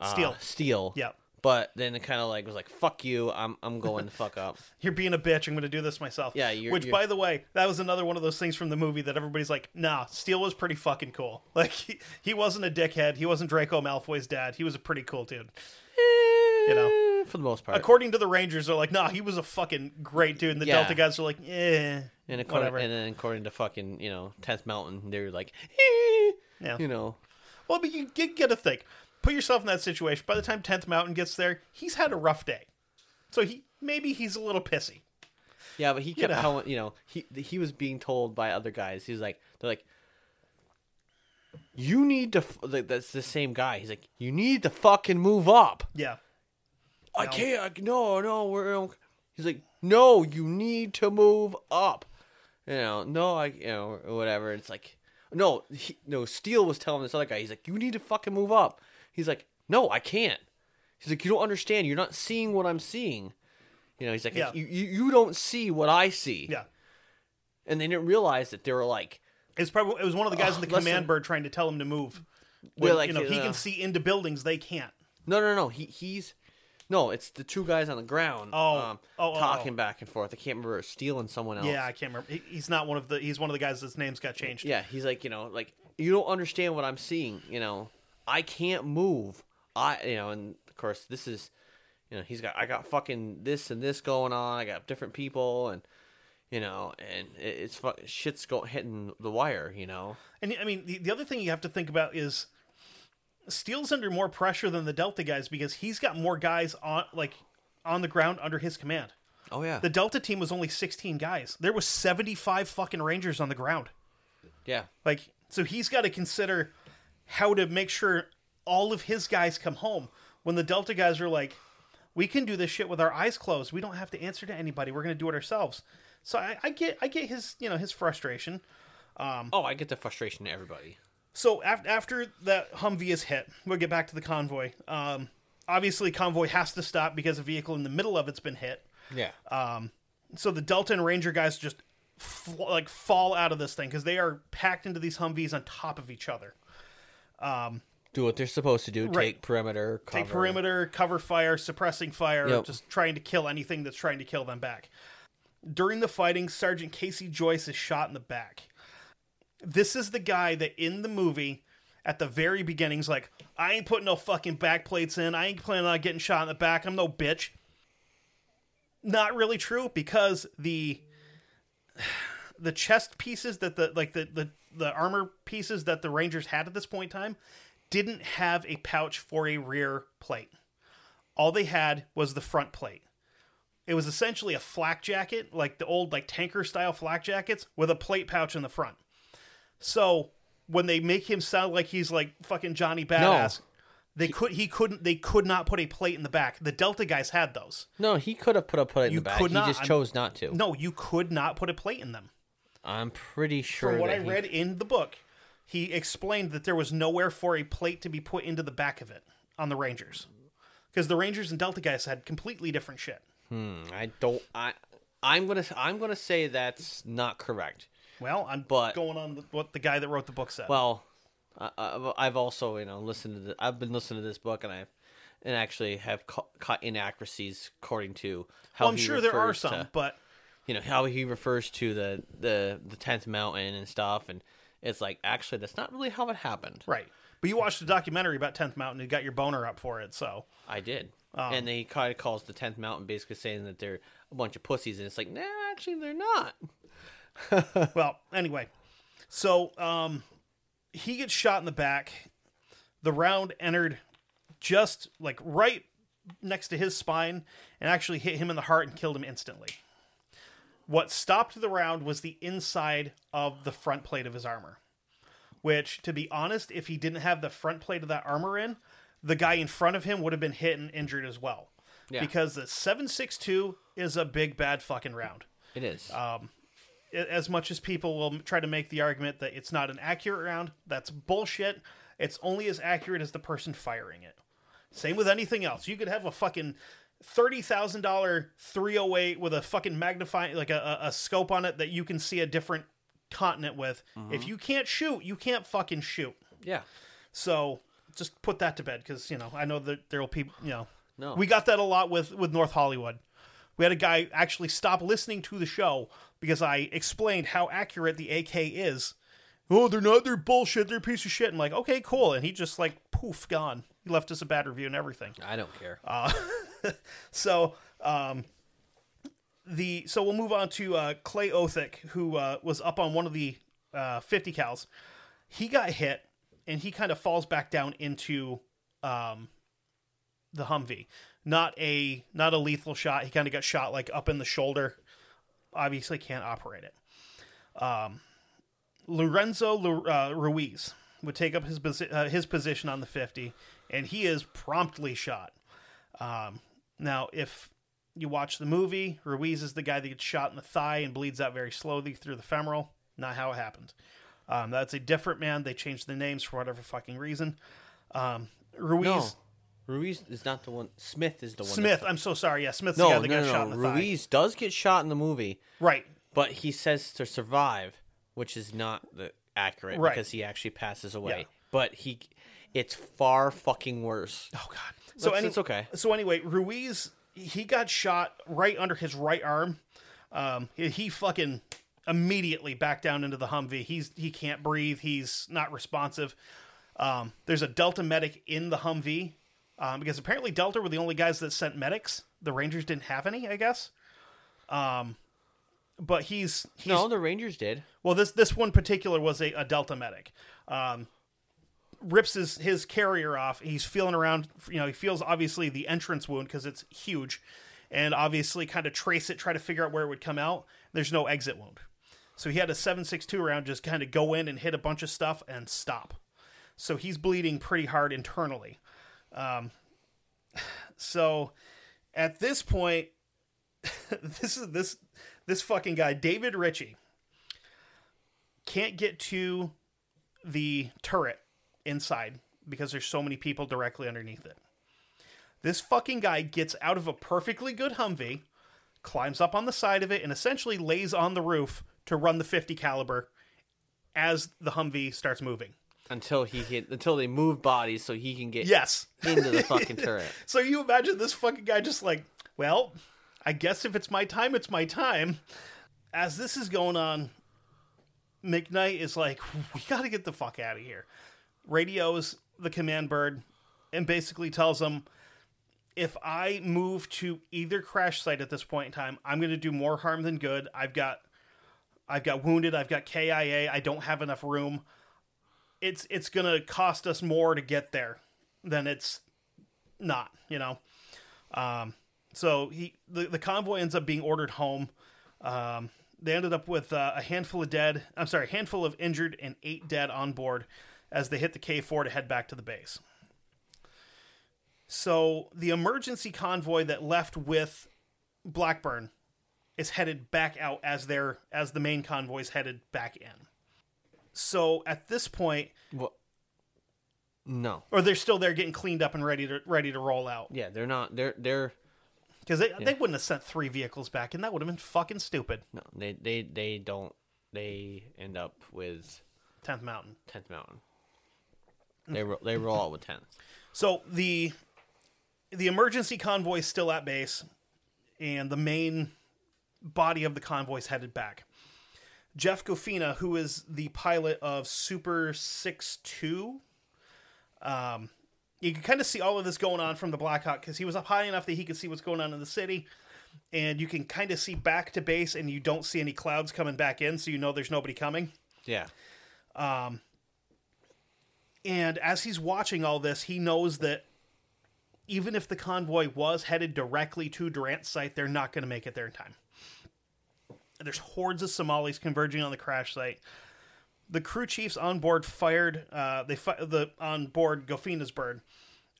S2: uh,
S1: Steele.
S2: Steele.
S1: Yeah.
S2: But then it kind of like was like fuck you, I'm I'm going the fuck up.
S1: You're being a bitch. I'm going to do this myself.
S2: Yeah, you're-
S1: Which,
S2: you're-
S1: by the way, that was another one of those things from the movie that everybody's like, "Nah, Steele was pretty fucking cool. Like, he, he wasn't a dickhead. He wasn't Draco Malfoy's dad. He was a pretty cool dude."
S2: you
S1: know.
S2: for the most part.
S1: According to the Rangers, they're like, "Nah, he was a fucking great dude." And the
S2: Yeah.
S1: Delta guys are like, "Yeah."
S2: and according,
S1: whatever."
S2: and then according to fucking you know Tenth Mountain, they're like, eh,
S1: Yeah.
S2: you know,
S1: Well, but you get, get to think. Put yourself in that situation. By the time Tenth Mountain gets there, he's had a rough day, so he maybe he's a little pissy.
S2: Yeah, but he kept
S1: know.
S2: telling you know he he was being told by other guys. He's like they're like, you need to. f-" Like, that's the same guy. He's like, you need to fucking move up.
S1: Yeah,
S2: I can't. I, no, no, we're. Um, he's like, no, you need to move up. You know, no, I, you know, whatever. It's like, no, he, no. Steele was telling this other guy. He's like, you need to fucking move up. He's like, no, I can't. He's like, you don't understand. You're not seeing what I'm seeing. You know, he's like,
S1: Yeah.
S2: you, you, don't see what I see.
S1: yeah.
S2: And they didn't realize that they were like,
S1: It's probably it was one of the guys in the command bird trying to tell him to move. When,
S2: like,
S1: you know, he
S2: uh,
S1: can see into buildings they can't.
S2: no, no, no. He, he's, no, it's the two guys on the ground.
S1: Oh.
S2: um,
S1: Oh, oh,
S2: talking
S1: oh.
S2: back and forth. I can't remember stealing someone else.
S1: Yeah, I can't remember. He, he's not one of the. He's one of the guys. His name's got changed.
S2: Yeah, he's like, you know, like you don't understand what I'm seeing. You know, I can't move. I, you know, and of course this is, you know, he's got I got fucking this and this going on. I got different people and. You know, and it's fu- shit's go hitting the wire. You know,
S1: And I mean, the, the other thing you have to think about is Steele's under more pressure than the Delta guys because he's got more guys on like on the ground under his command.
S2: oh yeah,
S1: The Delta team was only 16 guys. There was 75 fucking Rangers on the ground.
S2: yeah,
S1: Like, so he's got to consider how to make sure all of his guys come home. When the Delta guys are like, we can do this shit with our eyes closed. We don't have to answer to anybody. We're going to do it ourselves. So I, I get, I get his, you know, his frustration.
S2: oh, I get the frustration to everybody.
S1: So after after that Humvee is hit, we'll get back to the convoy. Um, obviously, convoy has to stop because a vehicle in the middle of it's been hit.
S2: Yeah,
S1: So the Delta and Ranger guys just fl- like fall out of this thing because they are packed into these Humvees on top of each other.
S2: Um, do what they're supposed to do.
S1: Right.
S2: Take perimeter. Cover.
S1: Take perimeter, cover fire, suppressing fire,
S2: Yep.
S1: just trying to kill anything that's trying to kill them back. During the fighting, Sergeant Casey Joyce is shot in the back. This is the guy that in the movie, at the very beginning's like, I ain't putting no fucking back plates in. I ain't planning on getting shot in the back. I'm no bitch. Not really true because the the chest pieces that the like the, the the armor pieces that the Rangers had at this point in time didn't have a pouch for a rear plate. All they had was the front plate. It was essentially a flak jacket, like the old like tanker style flak jackets, with a plate pouch in the front. So when they make him sound like he's like fucking Johnny Badass, they could he couldn't they could not put a plate in the back. The Delta guys had those.
S2: No, he could have put a put it in
S1: You
S2: the back.
S1: could
S2: he just chose not to.
S1: No, you could not put a plate in them.
S2: I'm pretty sure.
S1: From what I
S2: he-
S1: read in the book, he explained that there was nowhere for a plate to be put into the back of it on the Rangers. Because the Rangers and Delta guys had completely different shit.
S2: Hmm, I don't. I. I'm gonna. I'm gonna say that's not correct.
S1: Well, I'm
S2: But-
S1: going on what the guy that wrote the book said.
S2: Well, I, I've also you know listened to. The, I've been listening to this book and I've and actually have ca- caught inaccuracies according to how
S1: Well, I'm sure there are some,
S2: to-
S1: but
S2: you know how he refers to the the the tenth mountain and stuff, and it's like actually that's not really how it happened.
S1: right. But you watched a documentary about 10th Mountain and got your boner up for it, so
S2: I did.
S1: Um,
S2: and he kind of calls the tenth mountain basically saying that they're a bunch of pussies, and it's like, nah, actually they're not.
S1: well, anyway. So, um he gets shot in the back. The round entered just like right next to his spine and actually hit him in the heart and killed him instantly. What stopped the round was the inside of the front plate of his armor. Which, to be honest, if he didn't have the front plate of that armor in, the guy in front of him would have been hit and injured as well.
S2: Yeah.
S1: Because the 762 is a big bad fucking round
S2: It is.
S1: Um, as much as people will try to make the argument that it's not an accurate round, that's bullshit. It's only as accurate as the person firing it. Same with anything else. You could have a fucking thirty thousand dollar three hundred eight with a fucking magnifying like a, a, scope on it that you can see a different continent with. Mm-hmm. If you can't shoot, you can't fucking shoot.
S2: Yeah.
S1: So just put that to bed because you know I know that there will be you know
S2: No.
S1: we got that a lot with with North Hollywood. We had a guy actually stop listening to the show because I explained how accurate the AK is. Oh, they're not. They're bullshit. They're a piece of shit. I'm like, okay, cool. And he just like poof, gone. He left us a bad review and everything.
S2: I don't care.
S1: Uh, So, um, the so we'll move on to uh, Clay Othick, who uh, was up on one of the uh, 50 cals. He got hit, and he kind of falls back down into um, the Humvee. Not a not a lethal shot. He kind of got shot like up in the shoulder. Obviously, can't operate it. Um, Lorenzo uh, Ruiz would take up his uh, his position on the 50, and he is promptly shot. Um, now, if you watch the movie, Ruiz is the guy that gets shot in the thigh and bleeds out very slowly through the femoral. Not how it happened. Um, that's a different man. They changed the names for whatever fucking reason. Um, Ruiz
S2: no. Ruiz is not the one. Smith is the one.
S1: Smith. I'm so sorry. Yeah, Smith's
S2: no,
S1: the guy that
S2: no,
S1: got
S2: no.
S1: shot in the thigh.
S2: Ruiz does get shot in the movie,
S1: Right.
S2: but he says to survive, which is not the accurate
S1: Right.
S2: because he actually passes away.
S1: Yeah.
S2: But he, it's far fucking worse.
S1: Oh God. So any-
S2: it's okay.
S1: So anyway, Ruiz he got shot right under his right arm. Um, he, he fucking immediately back down into the Humvee. He's he can't breathe. He's not responsive. Um, there's a Delta medic in the Humvee um, because apparently Delta were the only guys that sent medics. The Rangers didn't have any, I guess. Um, but he's, he's
S2: No, the Rangers did.
S1: well, this this one particular was a, a Delta medic. Um, rips his his carrier off. He's feeling around. You know, he feels obviously the entrance wound because it's huge, and obviously kind of trace it, try to figure out where it would come out. There's no exit wound, so he had a seven six two round just kind of go in and hit a bunch of stuff and stop. So he's bleeding pretty hard internally. Um, so at this point, this is this this fucking guy, David Ritchie can't get to the turret inside because there's so many people directly underneath it. This fucking guy gets out of a perfectly good Humvee, climbs up on the side of it, and essentially lays on the roof to run the 50 caliber as the Humvee starts moving.
S2: Until he hit, until they move bodies so he can get
S1: Yes.
S2: into the fucking turret.
S1: So you imagine this fucking guy just like, well, I guess if it's my time, it's my time. As this is going on, McKnight is like, we got to get the fuck out of here. Radios the command bird and basically tells him, if I move to either crash site at this point in time, I'm going to do more harm than good. I've got, I've got wounded. I've got KIA. I don't have enough room. It's it's going to cost us more to get there than it's not, you know. Um, so he the, the convoy ends up being ordered home. Um, they ended up with uh, a handful of dead. I'm sorry, a handful of injured and eight dead on board as they hit the K4 to head back to the base. So the emergency convoy that left with Blackburn is headed back out as their as the main convoy's headed back in. So at this point,
S2: Well, no.
S1: or they're still there getting cleaned up and ready to ready to roll out.
S2: Yeah, they're not. They're they're
S1: Because they, they wouldn't have sent three vehicles back, and that would have been fucking stupid.
S2: no. They they they don't. They end up with
S1: 10th Mountain.
S2: tenth mountain. They ro- they roll out with tenth.
S1: So the the emergency convoy is still at base, and the main body of the convoy is headed back. Jeff Goffena, who is the pilot of Super Six Two, um, you can kind of see all of this going on from the Blackhawk because he was up high enough that he could see what's going on in the city, and you can kind of see back to base, and you don't see any clouds coming back in, so you know there's nobody coming.
S2: Yeah.
S1: And as he's watching all this, he knows that even if the convoy was headed directly to Durant's site, they're not going to make it there in time. There's hordes of Somalis converging on the crash site. The crew chiefs on board fired. Uh, they fi- the on board Goffena's bird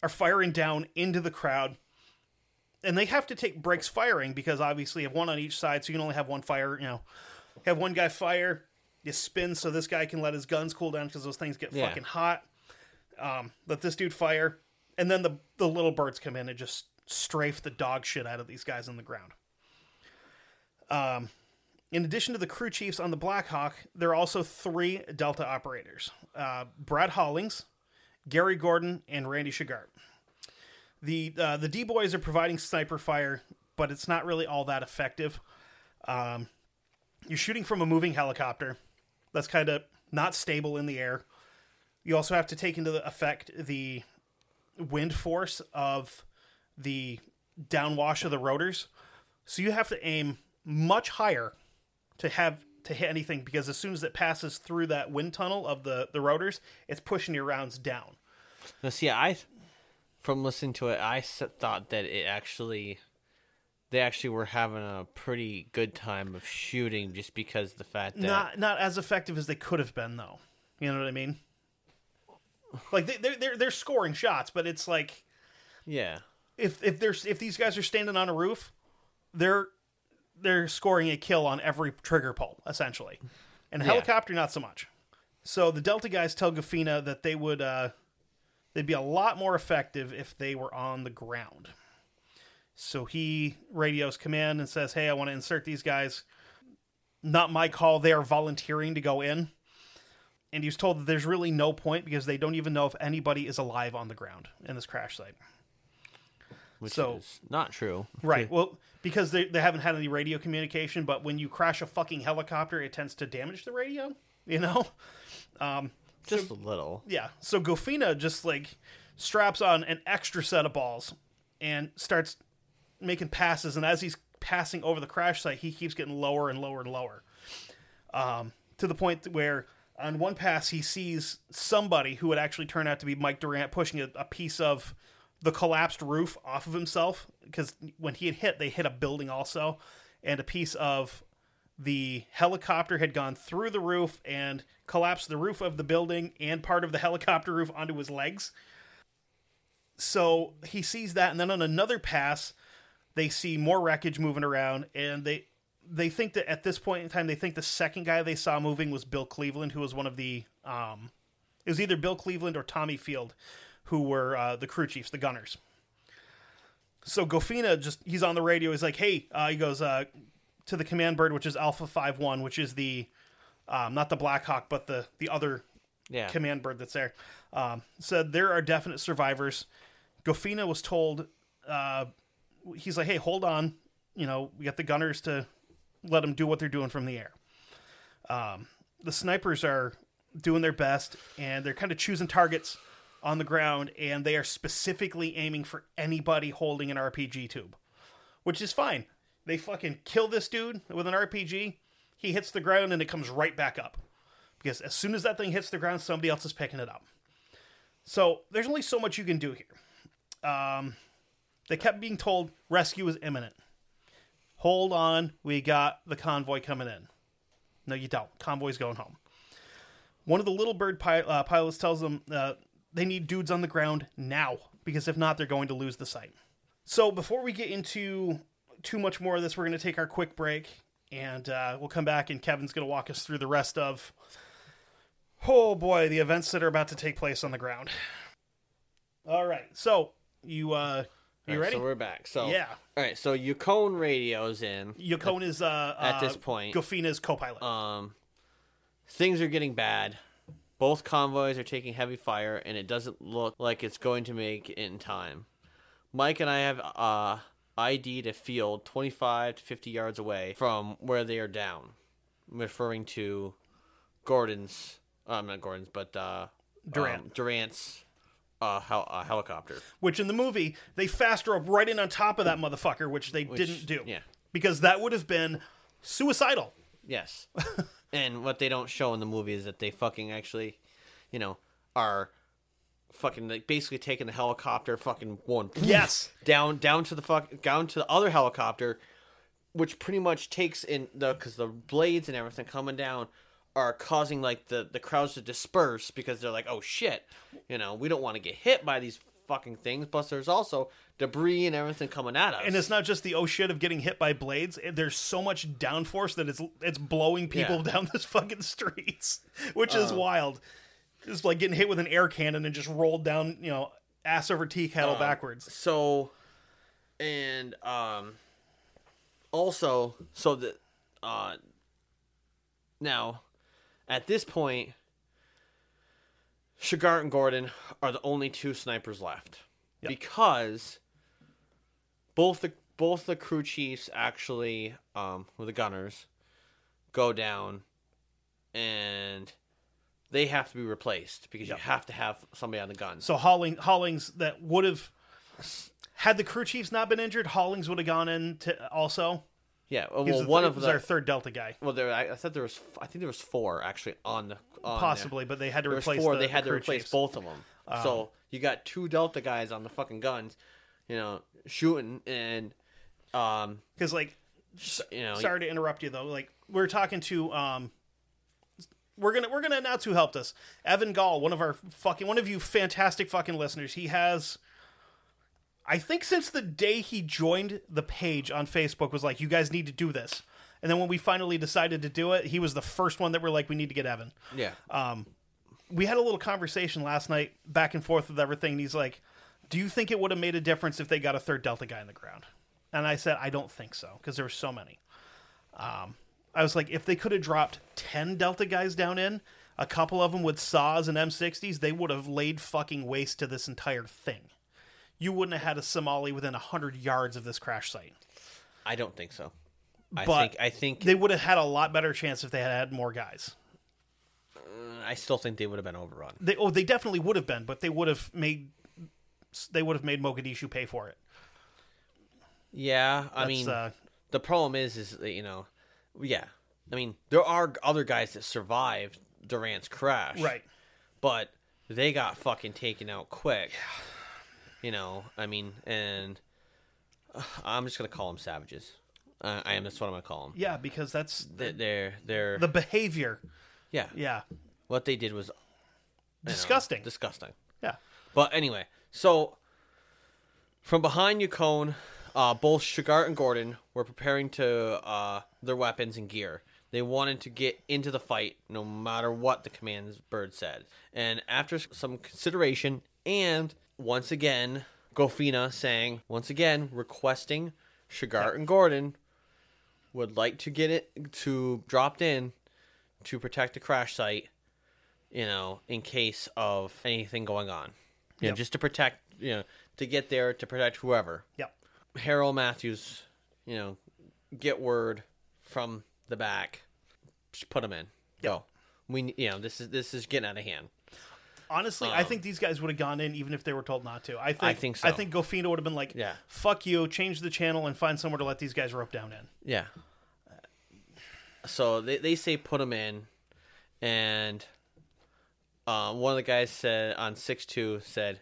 S1: are firing down into the crowd, and they have to take breaks firing because obviously you have one on each side, so you can only have one fire. You know, have one guy fire, you spin so this guy can let his guns cool down because those things get
S2: Yeah.
S1: fucking hot. Um, let this dude fire, and then the the little birds come in and just strafe the dog shit out of these guys on the ground. Um, in addition to the crew chiefs on the Blackhawk, there are also three Delta operators: uh, Brad Hallings, Gary Gordon, and Randy Shughart. The uh, the D boys are providing sniper fire, but it's not really all that effective. Um, you're shooting from a moving helicopter that's kind of not stable in the air. You also have to take into effect the wind force of the downwash of the rotors. So you have to aim much higher to have to hit anything because as soon as it passes through that wind tunnel of the the rotors, it's pushing your rounds down.
S2: Now, see, I, from listening to it, I thought that it actually, they actually were having a pretty good time of shooting just because the fact that
S1: Not not as effective as they could have been though. You know what I mean? Like they, they're they're they're scoring shots, but it's like
S2: yeah,
S1: if if there's if these guys are standing on a roof, they're they're scoring a kill on every trigger pull essentially, and
S2: Yeah.
S1: helicopter not so much. So the Delta guys tell Goffena that they would uh, they'd be a lot more effective if they were on the ground. So he radios command and says, "Hey, I want to insert these guys. Not my call. They are volunteering to go in." And he was told that there's really no point because they don't even know if anybody is alive on the ground in this crash site.
S2: which
S1: So-
S2: is not true.
S1: Right. Well, because they, they haven't had any radio communication, but when you crash a fucking helicopter, it tends to damage the radio, you know?
S2: Just a little.
S1: Yeah. So Goffena just like straps on an extra set of balls and starts making passes. And as he's passing over the crash site, he keeps getting lower and lower and lower. Um, to the point where on one pass, he sees somebody who would actually turn out to be Mike Durant pushing a, a piece of the collapsed roof off of himself. Because when he had hit, they hit a building also. And a piece of the helicopter had gone through the roof and collapsed the roof of the building and part of the helicopter roof onto his legs. So he sees that, and then on another pass, they see more wreckage moving around, and they they think that at this point in time, they think the second guy they saw moving was Bill Cleveland, who was one of the um, it was either Bill Cleveland or Tommy Field, who were uh, the crew chiefs, the gunners. So Goffena just he's on the radio. He's like, "Hey," uh, he goes uh, to the command bird, which is Alpha Five One, which is the um, not the Black Hawk, but the the other
S2: Yeah.
S1: command bird that's there. Um, said there are definite survivors. Goffena was told, uh, he's like, "Hey, hold on, you know, we got the gunners to let them do what they're doing from the air." Um, the snipers are doing their best, and they're kind of choosing targets on the ground, and they are specifically aiming for anybody holding an RPG tube, which is fine. They fucking kill this dude with an RPG. He hits the ground, and it comes right back up because as soon as that thing hits the ground, somebody else is picking it up. So there's only so much you can do here. Um, they kept being told rescue is imminent. Hold on, we got the convoy coming in. No, you don't. Convoy's going home. One of the little bird pi- uh, pilots tells them uh, they need dudes on the ground now because if not, they're going to lose the site. So before we get into too much more of this, we're going to take our quick break and uh, we'll come back and Kevin's going to walk us through the rest of oh boy, the events that are about to take place on the ground. All right, so you uh, you
S2: Alright,
S1: ready?
S2: So we're back. So
S1: Yeah.
S2: All right. So Yacone radios in.
S1: Yacone is uh,
S2: At
S1: uh,
S2: this point.
S1: Gofina's co-pilot.
S2: Um, things are getting bad. Both convoys are taking heavy fire, and it doesn't look like it's going to make it in time. Mike and I have uh, ID'd a field 25 to 50 yards away from where they are down, referring to Gordon's, uh, not Gordon's, but uh,
S1: Durant.
S2: um, Durant's uh, hel- uh, helicopter.
S1: which in the movie they fast drove right in on top of that motherfucker, which they
S2: Which-
S1: didn't do.
S2: yeah.
S1: because that would have been suicidal.
S2: Yes. and what they don't show in the movie is that they fucking actually, you know, are fucking like basically taking the helicopter, fucking one
S1: Yes.
S2: down down to the fuck down to the other helicopter, which pretty much takes in the because the blades and everything coming down are causing like the the crowds to disperse because they're like, oh shit, you know, we don't want to get hit by these fucking things. Plus, there's also debris and everything coming at us.
S1: And it's not just the oh shit of getting hit by blades. There's so much downforce that it's it's blowing people
S2: Yeah.
S1: down this fucking streets, which is wild. It's like getting hit with an air cannon and just rolled down, you know, ass over tea kettle backwards.
S2: So, and um, also, so that uh, now at this point, Shughart and Gordon are the only two snipers left
S1: Yep.
S2: because both the both the crew chiefs actually, um, with the gunners, go down, and they have to be replaced because
S1: Yep.
S2: you have to have somebody on the guns.
S1: So Halling, Hallings that would have had the crew chiefs not been injured, Hallings would have gone in to also.
S2: Yeah, well,
S1: the
S2: one of
S1: was
S2: the
S1: our third Delta guy,
S2: well, there I, I thought there was I think there was four actually on the on
S1: possibly, but they had to
S2: There. There was
S1: replace.
S2: four.
S1: the,
S2: they had
S1: the
S2: to replace
S1: chiefs. Um,
S2: both of them. so you got two Delta guys on the fucking guns, you know, shooting and um,
S1: because like
S2: you know,
S1: sorry to interrupt you though like we're talking to um we're gonna we're gonna announce who helped us evan gall one of our fucking one of you fantastic fucking listeners he has i think since the day he joined the page on facebook was like you guys need to do this. And then when we finally decided to do it he was the first one that we're like we need to get evan.
S2: Yeah,
S1: we had a little conversation last night back and forth with everything and he's like do you think it would have made a difference if they got a third delta guy in the ground? And i said i don't think so because there were so many. Um, i was like if they could have dropped 10 delta guys down in a couple of them with saws and m60s they would have laid fucking waste to this entire thing you wouldn't have had a somali within 100 yards of this crash site
S2: I don't think so. I
S1: But
S2: think I think
S1: they would have had a lot better chance if they had had more guys
S2: I still think they would have been overrun.
S1: They oh they definitely would have been, but they would have made they would have made Mogadishu pay for it.
S2: Yeah, I
S1: That's,
S2: mean,
S1: uh,
S2: the problem is, is that, you know, yeah, I mean, there are other guys that survived Durant's crash,
S1: right.
S2: but they got fucking taken out quick. You know, I mean, and uh, I'm just gonna call them savages. Uh, I am. That's what I'm gonna call them.
S1: Yeah, because that's
S2: They- They're they're
S1: the behavior.
S2: yeah.
S1: Yeah,
S2: What they did was you know,
S1: disgusting.
S2: disgusting.
S1: yeah,
S2: But anyway, so from behind Yacone, uh, both Shughart and Gordon were preparing to uh, their weapons and gear. They wanted to get into the fight no matter what the command bird said. And after some consideration, and once again, Goffena saying, once again, requesting Shughart and Gordon would like to get it to dropped in to protect the crash site, you know, in case of anything going on. You know,
S1: Yep.
S2: just to protect, you know, to get there to protect whoever.
S1: yep.
S2: Harold Matthews, you know, get word from the back, just put him in. Go. We, you know, this is this is getting out of hand.
S1: Honestly, I think these guys would have gone in even if they were told not to. I think
S2: Um, I think so.
S1: I think Gofino would have been like,
S2: Yeah.
S1: fuck you, change the channel and find somewhere to let these guys rope down in."
S2: Yeah. So they they say put them in, and um, one of the guys said on six two said,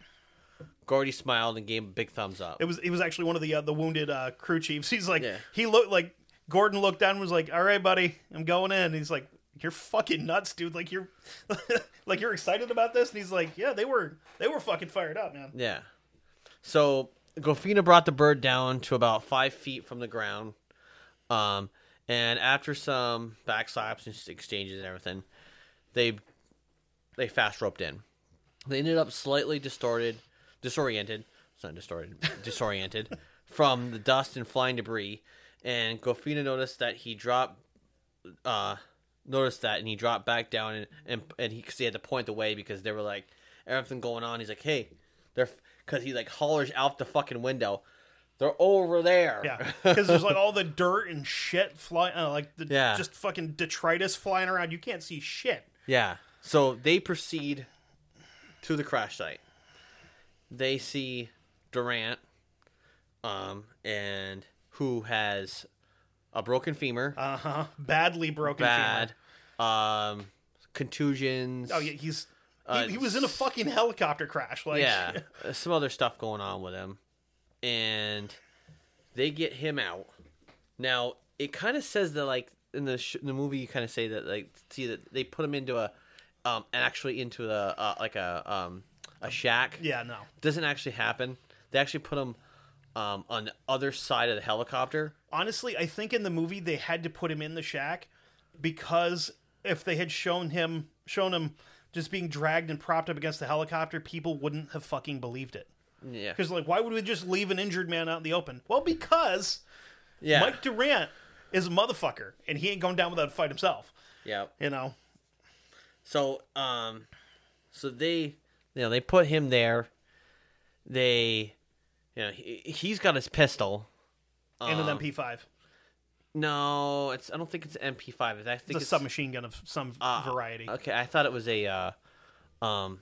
S2: Gordy smiled and gave him a big thumbs up.
S1: It was it was actually one of the uh, the wounded uh, crew chiefs. He's like
S2: Yeah.
S1: he looked like Gordon looked down and was like, "All right, buddy, I'm going in." And he's like, "You're fucking nuts, dude! Like you're like you're excited about this?" And he's like, "Yeah, they were they were fucking fired up, man."
S2: Yeah. So Goffena brought the bird down to about five feet from the ground. Um, and after some backslaps and exchanges and everything, they they fast roped in. They ended up slightly distorted, disoriented. It's not distorted, disoriented from the dust and flying debris. And Goffena noticed that he dropped, uh, noticed that, and he dropped back down, and and, and he, cause he had to point the way because they were like everything going on. He's like, hey, they're because he like hollers out the fucking window. They're over there.
S1: Yeah, because there's like all the dirt and shit flying, uh, like the,
S2: Yeah.
S1: just fucking detritus flying around. You can't see shit.
S2: Yeah. So they proceed to the crash site. They see Durant, um, and who has a broken femur,
S1: Uh huh. Badly broken.
S2: bad,
S1: femur.
S2: um, contusions.
S1: Oh yeah, he's he,
S2: Uh,
S1: he was in a fucking helicopter crash. Like
S2: yeah, uh, some other stuff going on with him, and they get him out. Now it kind of says that like in the sh- in the movie, you kind of say that like see that they put him into a um actually into a uh, like a um a shack.
S1: yeah, no.
S2: doesn't actually happen. They actually put him um on the other side of the helicopter.
S1: Honestly, I think in the movie they had to put him in the shack because if they had shown him shown him just being dragged and propped up against the helicopter, people wouldn't have fucking believed it.
S2: Yeah.
S1: Because like, why would we just leave an injured man out in the open? Well, because
S2: Yeah.
S1: Mike Durant is a motherfucker, and he ain't going down without a fight himself.
S2: yeah.
S1: You know.
S2: So, um, so they, you know, they put him there. They, you know, he, he's got his pistol.
S1: And an
S2: Um,
S1: MP5.
S2: No, it's. I don't think it's an MP5. I think
S1: It's a
S2: it's
S1: submachine gun of some
S2: uh,
S1: variety.
S2: Okay, I thought it was a, uh, um,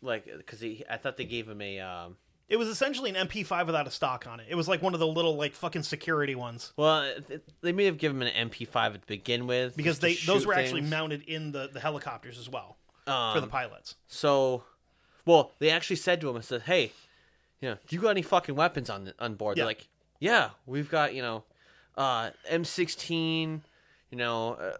S2: like because I thought they gave him a. Um,
S1: It was essentially an MP5 without a stock on it. It was like one of the little like fucking security ones
S2: well, they may have given him an MP5 to begin with
S1: because they those were actually mounted in the the helicopters as well for
S2: Um,
S1: the pilots.
S2: So, well, they actually said to him, "I said, hey, you know, do you got any fucking weapons on on board?"
S1: Yeah.
S2: They're like, "Yeah, we've got you know, uh, M16, you know, uh,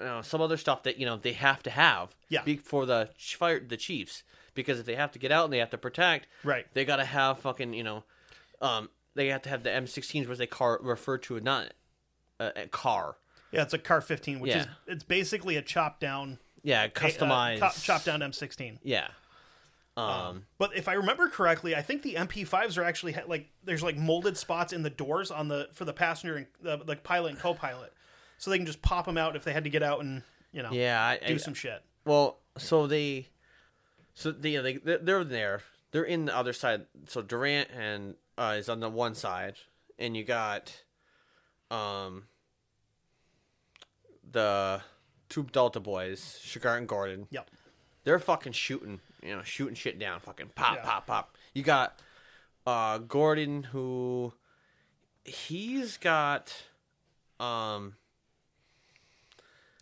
S2: you know, some other stuff that you know they have to have,
S1: Yeah.
S2: be- for the ch- fire the chiefs because if they have to get out and they have to protect,
S1: Right.
S2: They got to have fucking you know, um, they have to have the M16s, which they car refer to not a, a car,
S1: Yeah, it's a Car 15, which is it's basically a chop down
S2: yeah,
S1: uh,
S2: customized,
S1: co- chop down M16.
S2: yeah." Um,
S1: But if I remember correctly, I think the MP5s are actually ha- like there's like molded spots in the doors on the for the passenger and the like pilot and co-pilot, so they can just pop them out if they had to get out and you know
S2: yeah, I,
S1: do
S2: I-
S1: some shit.
S2: Well, so they, so they, they they're there. They're in the other side. So Durant and uh, is on the one side, and you got, um, the two Delta boys, Shughart and Gordon.
S1: Yep.
S2: They're fucking shooting, you know, shooting shit down. Fucking pop,
S1: Yeah.
S2: pop, pop. You got, uh, Gordon who, he's got, um.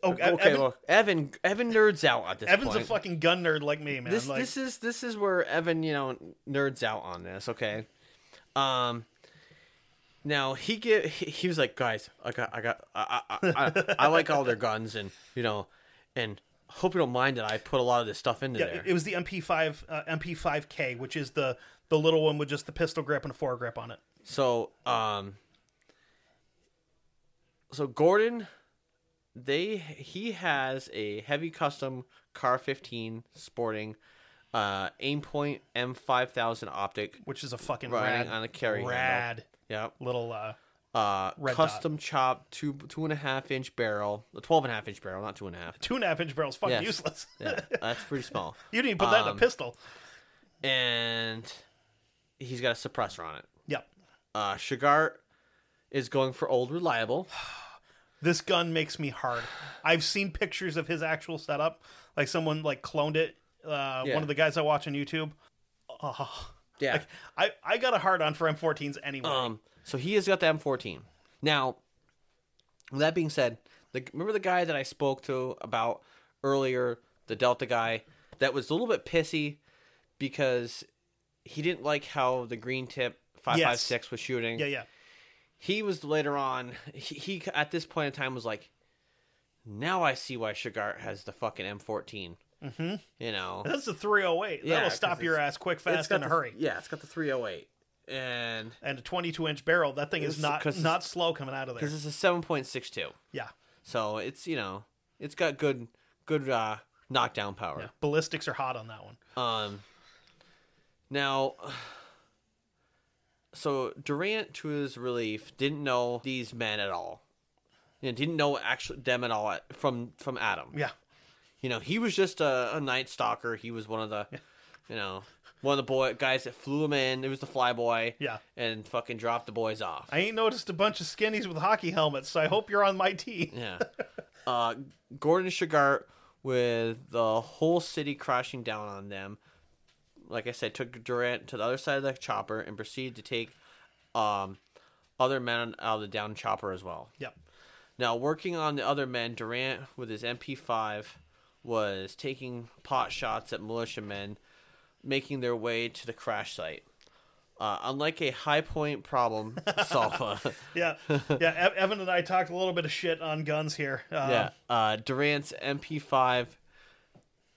S1: Oh,
S2: Okay,
S1: Evan,
S2: well, Evan Evan nerds out at this
S1: Evan's
S2: point.
S1: a fucking gun nerd like me, man.
S2: this
S1: like,
S2: this is this is where Evan, you know, nerds out on this. Okay, um, now he get he, he was like, guys, I got I got I I, I, I like all their guns and you know, and hope you don't mind that I put a lot of this stuff into
S1: yeah,
S2: there.
S1: it was the MP5 uh, MP5K, which is the the little one with just the pistol grip and a foregrip on it.
S2: So, um, so Gordon, they he has a heavy custom car 15 sporting, uh, Aimpoint M5000 optic
S1: Which is a fucking
S2: riding
S1: rad,
S2: on a carry handle.
S1: rad
S2: Yep.
S1: little uh
S2: Uh,
S1: Red
S2: custom chop two two and a half inch barrel, a twelve and a half inch barrel, not two and a half.
S1: two and a half inch barrel's fucking
S2: Yes.
S1: useless.
S2: Yeah, that's pretty small.
S1: you didn't even put that in
S2: Um,
S1: a pistol.
S2: And he's got a suppressor on it.
S1: Yep.
S2: Uh, Shughart is going for old reliable.
S1: This gun makes me hard. I've seen pictures of his actual setup. Like someone like cloned it. Uh,
S2: Yeah.
S1: One of the guys I watch on YouTube. Oh,
S2: Yeah.
S1: like, I I got a hard on for M14s anyway.
S2: Um, so he has got the M14. Now, with that being said, the, remember the guy that I spoke to about earlier, the Delta guy, that was a little bit pissy because he didn't like how the green tip 556 was shooting.
S1: yeah, yeah.
S2: He was later on, he, he at this point in time was like, now I see why Shughart has the fucking M14. Mm-hmm. You know,
S1: That's the 308.
S2: Yeah,
S1: That'll stop your ass quick, fast, in a
S2: the-
S1: hurry.
S2: Yeah, it's got the 308. And
S1: And a 22 inch barrel. That thing is
S2: It's-
S1: not
S2: 'cause
S1: not slow coming out of there.
S2: because it's a 7.62.
S1: Yeah.
S2: So it's you know it's got good good uh, knockdown power.
S1: yeah. Ballistics are hot on that one.
S2: Um. Now, so Durant, to his relief, didn't know these men at all. You know, didn't know actually them at all at, from from Adam.
S1: Yeah.
S2: You know, he was just a, a night stalker. He was one of the, you know, one of the boy guys that flew him in. It was the flyboy.
S1: Yeah.
S2: And fucking dropped the boys off.
S1: I ain't noticed a bunch of skinnies with hockey helmets, so I hope you're on my team.
S2: Yeah. uh, Gordon Shughart with the whole city crashing down on them. Like I said, took Durant to the other side of the chopper and proceeded to take um, other men out of the down chopper as well.
S1: Yep.
S2: Now, working on the other men, Durant with his MP5 was taking pot shots at militiamen making their way to the crash site. Uh, unlike a high point problem solver,
S1: Yeah. Yeah. Evan and I talked a little bit of shit on guns here. Uh,
S2: Yeah. Uh, Durant's MP5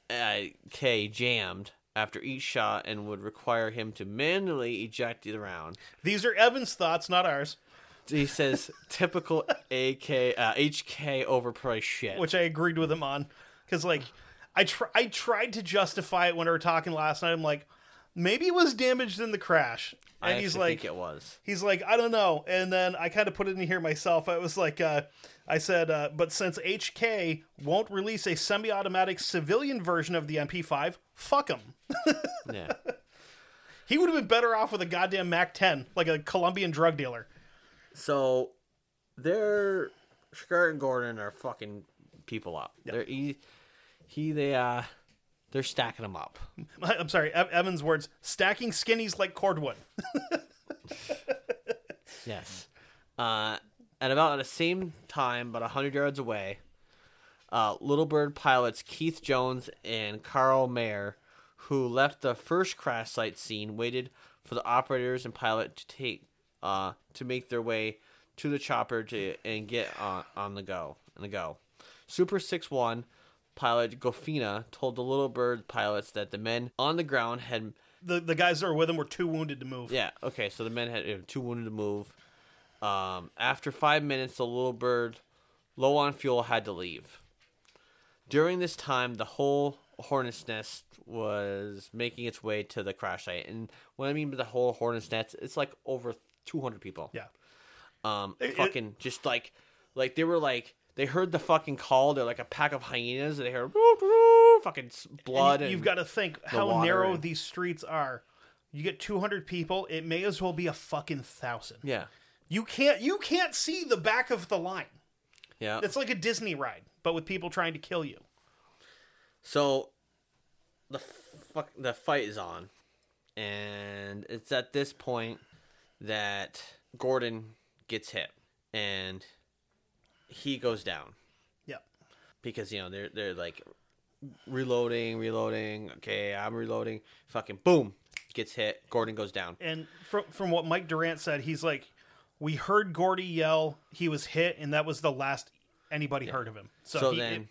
S2: uh, K jammed after each shot and would require him to manually eject the round.
S1: These are Evan's thoughts, not ours,
S2: He says typical AK uh, HK overpriced shit.
S1: which I agreed with him on. Because, like, I, tr- I tried to justify it when we were talking last night. I'm like, maybe it was damaged in the crash. And
S2: I
S1: he's like,
S2: think it was.
S1: he's like, I don't know. And then I kind of put it in here myself. I was like, uh, I said, uh, but since HK won't release a semi-automatic civilian version of the MP5, fuck him.
S2: Yeah.
S1: He would have been better off with a goddamn Mac 10, like a Colombian drug dealer.
S2: So they're Skirt and Gordon are fucking people up. They're he, he they uh they're stacking them up.
S1: I'm sorry, Ev- Evan's words: stacking skinnies like cordwood.
S2: Yes. Uh, at about the same time, about 100 yards away, uh, Little Bird pilots Keith Jones and Carl Mayer, who left the first crash site scene, waited for the operators and pilot to take uh, to make their way to the chopper to and get on, on the go on the go. Super Six One pilot Goffena told the Little Bird pilots that the men on the ground had
S1: The the guys that were with him were too wounded to move.
S2: yeah. Okay. So the men had uh, two wounded to move. Um, after five minutes, the little bird, low on fuel, had to leave. During this time, the whole hornet's nest was making its way to the crash site, and what I mean by the whole hornet's nest, it's like over two hundred people.
S1: Yeah.
S2: Um,
S1: It- it-
S2: fucking just like, like they were like they heard the fucking call. They're like a pack of hyenas. They heard "Woo, woo," fucking blood.
S1: And you've got to think how narrow
S2: and-
S1: these streets are. You get 200 people, it may as well be a fucking thousand.
S2: yeah,
S1: You can't you can't see the back of the line.
S2: yeah.
S1: It's like a Disney ride, but with people trying to kill you.
S2: So the fuck the fight is on, and it's at this point that Gordon gets hit, and he goes down
S1: Yep.
S2: because you know they're they're like reloading, reloading. Okay, I'm reloading. Fucking boom, gets hit. Gordon goes down.
S1: And from from what Mike Durant said, he's like, we heard Gordy yell, he was hit, and that was the last anybody heard of him. So,
S2: So
S1: he-
S2: then,
S1: it-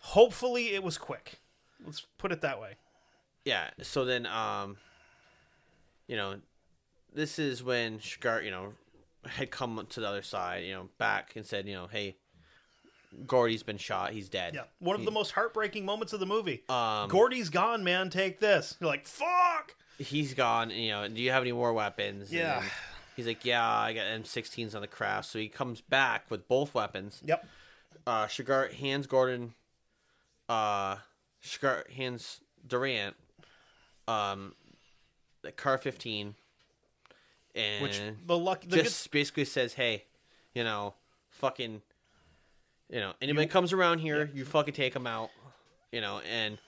S1: hopefully, it was quick. Let's put it that way.
S2: yeah. So then, um, you know, this is when Shughart, you know, had come to the other side, you know, back and said, you know, hey, Gordy's been shot. He's dead.
S1: Yeah, one of the most heartbreaking moments of the movie.
S2: Um,
S1: Gordy's gone, man. Take this. You're like, fuck.
S2: he's gone. You know, do you have any more weapons?
S1: Yeah.
S2: then he's like, yeah, I got M16s on the craft. So he comes back with both weapons.
S1: Yep.
S2: Uh, Shughart hands Gordon. Uh, Shughart hands Durant. Um, the car 15. And
S1: Which the luck the
S2: just basically says, hey, you know, fucking, you know, anybody comes around here, you fucking take them out. You know, and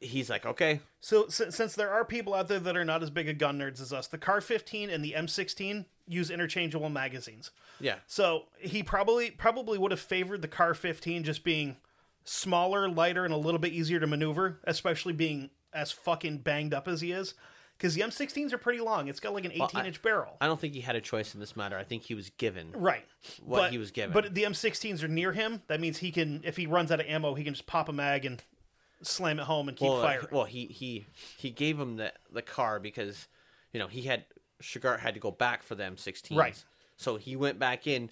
S2: he's like, okay,
S1: So since, since there are people out there that are not as big a gun nerds as us, the Car 15 and the M16 use interchangeable magazines.
S2: yeah.
S1: So he probably probably would have favored the Car 15 just being smaller, lighter, and a little bit easier to maneuver, especially being as fucking banged up as he is. Because the M16s are pretty long. It's got like an 18 inch barrel.
S2: I don't think he had a choice in this matter. I think he was given.
S1: Right.
S2: what
S1: But-
S2: he was given.
S1: But the M16s are near him. That means he can, if he runs out of ammo, he can just pop a mag and slam it home and keep
S2: well, uh,
S1: firing.
S2: well, he he he gave him the the car because you know he had Shughart had to go back for the M16s.
S1: Right.
S2: So he went back in,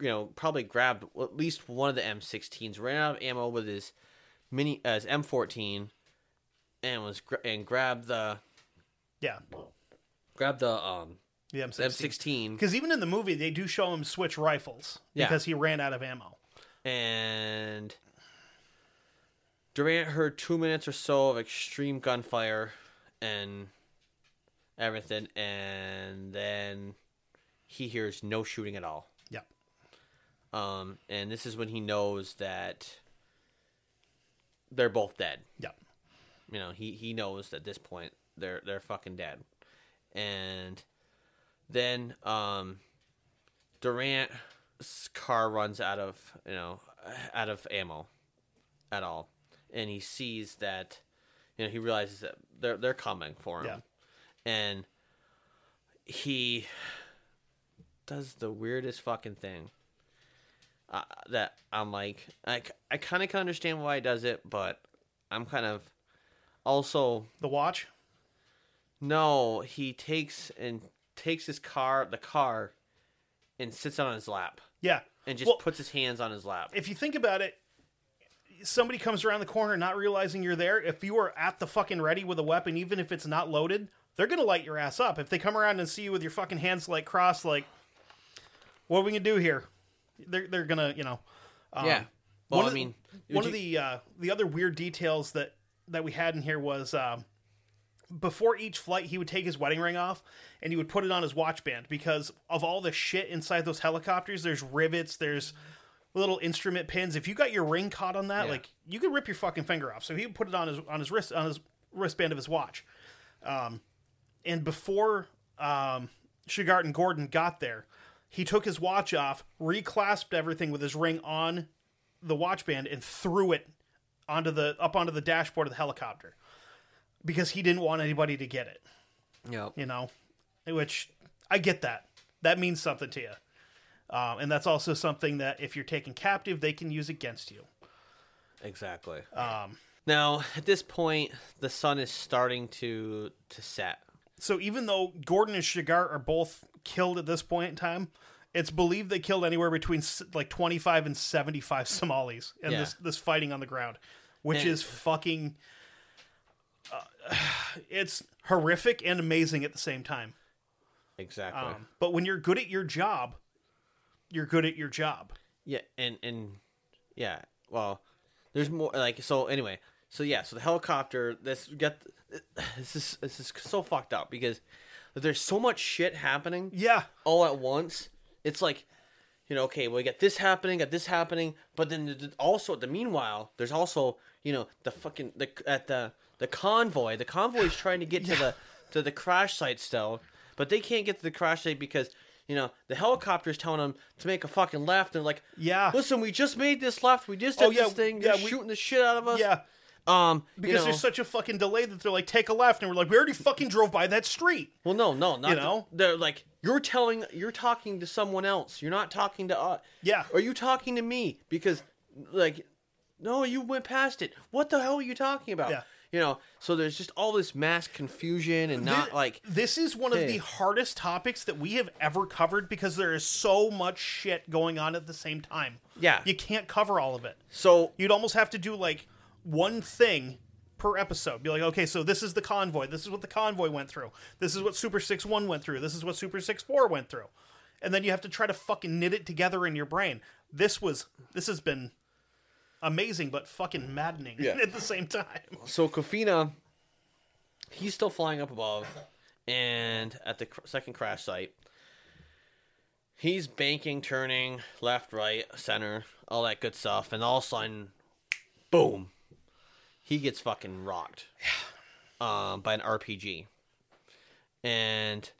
S2: you know, probably grabbed at least one of the M16s, ran out of ammo with his mini uh, his M14, and was and grabbed the
S1: yeah.
S2: Grab the um
S1: The M16.
S2: M16
S1: Because even in the movie, they do show him switch rifles
S2: Yeah.
S1: because he ran out of ammo.
S2: and Durant heard two minutes or so of extreme gunfire and everything, and then he hears no shooting at all.
S1: Yeah.
S2: Um, and this is when he knows that they're both dead.
S1: Yeah.
S2: You know, he he knows at this point they're they're fucking dead. And then um Durant's car runs out of, you know, out of ammo at all. And he sees that you know, he realizes that they're they're coming for him.
S1: Yeah.
S2: And he does the weirdest fucking thing. Uh, that I'm like, I, I kind of can understand why he does it, but I'm kind of also
S1: The watch.
S2: No. He takes and takes his car, the car, and sits on his lap
S1: Yeah.
S2: and just
S1: Well,
S2: puts his hands on his lap.
S1: if you think about it, somebody comes around the corner not realizing you're there, if you are at the fucking ready with a weapon, even if it's not loaded, they're gonna light your ass up. If they come around and see you with your fucking hands like crossed, like, what are we gonna do here? They're they're gonna you know. Um,
S2: yeah. Well,
S1: one
S2: I
S1: of the-
S2: mean,
S1: one of the uh, the other weird details that that we had in here was um, before each flight he would take his wedding ring off and he would put it on his watch band because of all the shit inside those helicopters. There's rivets. There's little instrument pins. If you got your ring caught on that,
S2: Yeah.
S1: like you could rip your fucking finger off. So he would put it on his on his wrist on his wristband of his watch. Um, and before um, Shughart and Gordon got there, he took his watch off, reclasped everything with his ring on the watch band, and threw it onto the up onto the dashboard of the helicopter because he didn't want anybody to get it.
S2: yeah.
S1: You know, which I get that. That means something to you. Um, and that's also something that if you're taken captive, they can use against you.
S2: Exactly. Um, now, at this point, the sun is starting to to set.
S1: So even though Gordon and Shughart are both killed at this point in time, it's believed they killed anywhere between like 25 and 75 Somalis in
S2: Yeah.
S1: this this fighting on the ground, which
S2: And-
S1: is fucking. It's horrific and amazing at the same time.
S2: Exactly.
S1: Um, but when you're good at your job, you're good at your job.
S2: Yeah, and and yeah, well, there's more like so. Anyway, so yeah, so the helicopter. This get this is this is so fucked up because there's so much shit happening
S1: Yeah,
S2: all at once. It's like, you know, okay, we got this happening, got this happening, but then th- also the meanwhile, there's also you know the fucking the at the the convoy. The convoy is trying to get to the to the crash site still, but they can't get to the crash site because. You know, the helicopter's telling them to make a fucking left, and they're like,
S1: Yeah.
S2: listen, we just made this left, we just did
S1: Oh, yeah,
S2: this thing,
S1: yeah,
S2: they're
S1: we-
S2: shooting the shit out of us.
S1: yeah.
S2: Um, you
S1: Because
S2: know-
S1: there's such a fucking delay that they're like, take a left, and we're like, we already fucking drove by that street.
S2: Well, no, no, not
S1: You
S2: the-
S1: know?
S2: they're like you're telling, you're talking to someone else. You're not talking to us.
S1: Yeah.
S2: Are you talking to me? Because, like, no, you went past it. What the hell are you talking about?
S1: Yeah.
S2: You know. So there's just all this mass confusion and not
S1: Thi-
S2: like
S1: this is one of the hardest topics that we have ever covered because there is so much shit going on at the same time.
S2: Yeah.
S1: you can't cover all of it.
S2: so.
S1: You'd almost have to do like one thing per episode. Be like, okay, so this is the convoy. This is what the convoy went through. This is what Super Six One went through. This is what Super Six Four went through. And then you have to try to fucking knit it together in your brain. This was this has been amazing but fucking maddening
S2: Yeah.
S1: at the same time.
S2: So Goffena, he's still flying up above, and at the cr- second crash site, he's banking, turning left, right, center, all that good stuff, and all of a sudden, boom, he gets fucking rocked, um, by an RPG, and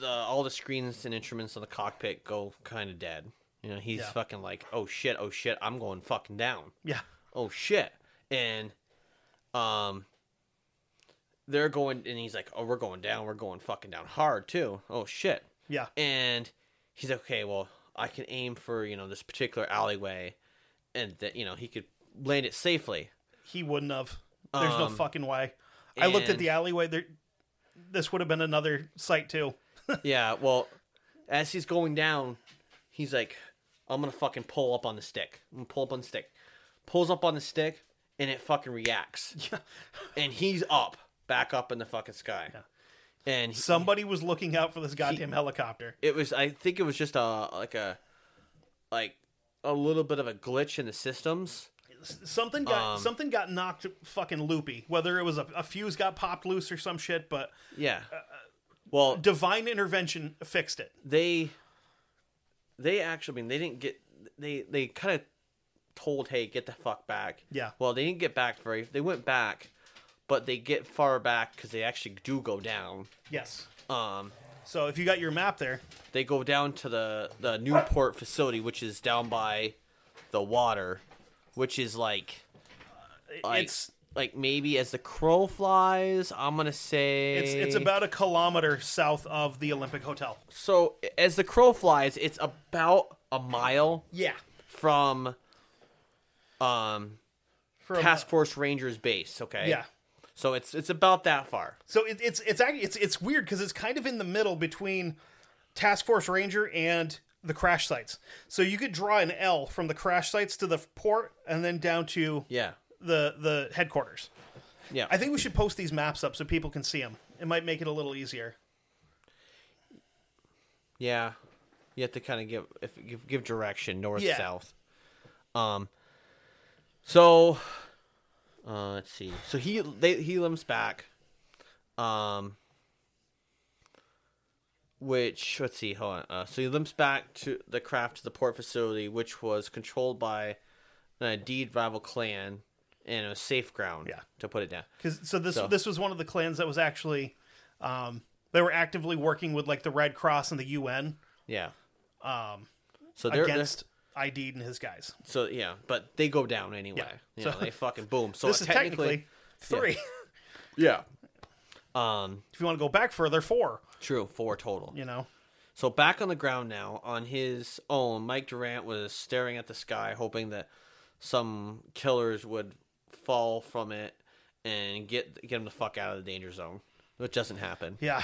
S2: the all the screens and instruments on the cockpit go kind of dead. You know, he's
S1: Yeah.
S2: fucking like, oh shit, oh shit, I'm going fucking down
S1: Yeah.
S2: oh shit and um they're going and he's like oh we're going down we're going fucking down hard too oh shit
S1: Yeah.
S2: and he's like okay well i can aim for you know this particular alleyway and that you know he could land it safely
S1: He wouldn't have. There's no
S2: Um,
S1: fucking way. I looked at the alleyway. There, this would have been another site too.
S2: yeah well as he's going down he's like i'm gonna fucking pull up on the stick i'm gonna pull up on the stick pulls up on the stick and it fucking reacts
S1: Yeah.
S2: and he's up back up in the fucking sky and he-
S1: Somebody was looking out for this goddamn helicopter.
S2: it was i think it was just a like a like a little bit of a glitch in the systems
S1: Something got
S2: Um,
S1: something got knocked fucking loopy. Whether it was a, a fuse got popped loose or some shit, but
S2: yeah
S1: Uh,
S2: well
S1: divine intervention fixed it.
S2: they they actually I mean they didn't get they they kind of told hey get the fuck back
S1: Yeah.
S2: well they didn't get back very they went back but they get far back because they actually do go down
S1: Yes.
S2: um
S1: So if you got your map there,
S2: they go down to the the Newport facility which is down by the water which is like like,
S1: it's
S2: like maybe as the crow flies, I'm gonna say
S1: it's it's about a kilometer south of the Olympic Hotel.
S2: so as the crow flies, it's about a mile
S1: Yeah.
S2: from um
S1: From,
S2: Task Force Rangers base. Okay,
S1: Yeah.
S2: So it's it's about that far.
S1: So it, it's it's actually it's it's weird because it's kind of in the middle between Task Force Ranger and the crash sites. So you could draw an L from the crash sites to the port and then down to
S2: Yeah.
S1: The the headquarters.
S2: Yeah.
S1: I think we should post these maps up so people can see them. It might make it a little easier.
S2: Yeah, you have to kind of give if give, give direction north
S1: Yeah.
S2: south. Um. So, uh, let's see. So he they he limps back. Um. Which let's see, hold on. Uh, so he limps back to the craft to the port facility, which was controlled by an Aidid rival clan, and it was safe ground.
S1: Yeah.
S2: to put it down.
S1: Cause so this
S2: So-
S1: this was one of the clans that was actually um, they were actively working with like the Red Cross and the UN
S2: Yeah. Um. So they're, they're-
S1: against Aidid and his guys.
S2: so yeah, but they go down anyway.
S1: Yeah.
S2: You
S1: So-
S2: know, they fucking boom. So
S1: this is technically three.
S2: Yeah. Um,
S1: if you want to go back further, four.
S2: true, four total.
S1: You know,
S2: So back on the ground now, on his own, Mike Durant was staring at the sky, hoping that some killers would fall from it and get get him the fuck out of the danger zone. Which doesn't happen.
S1: yeah.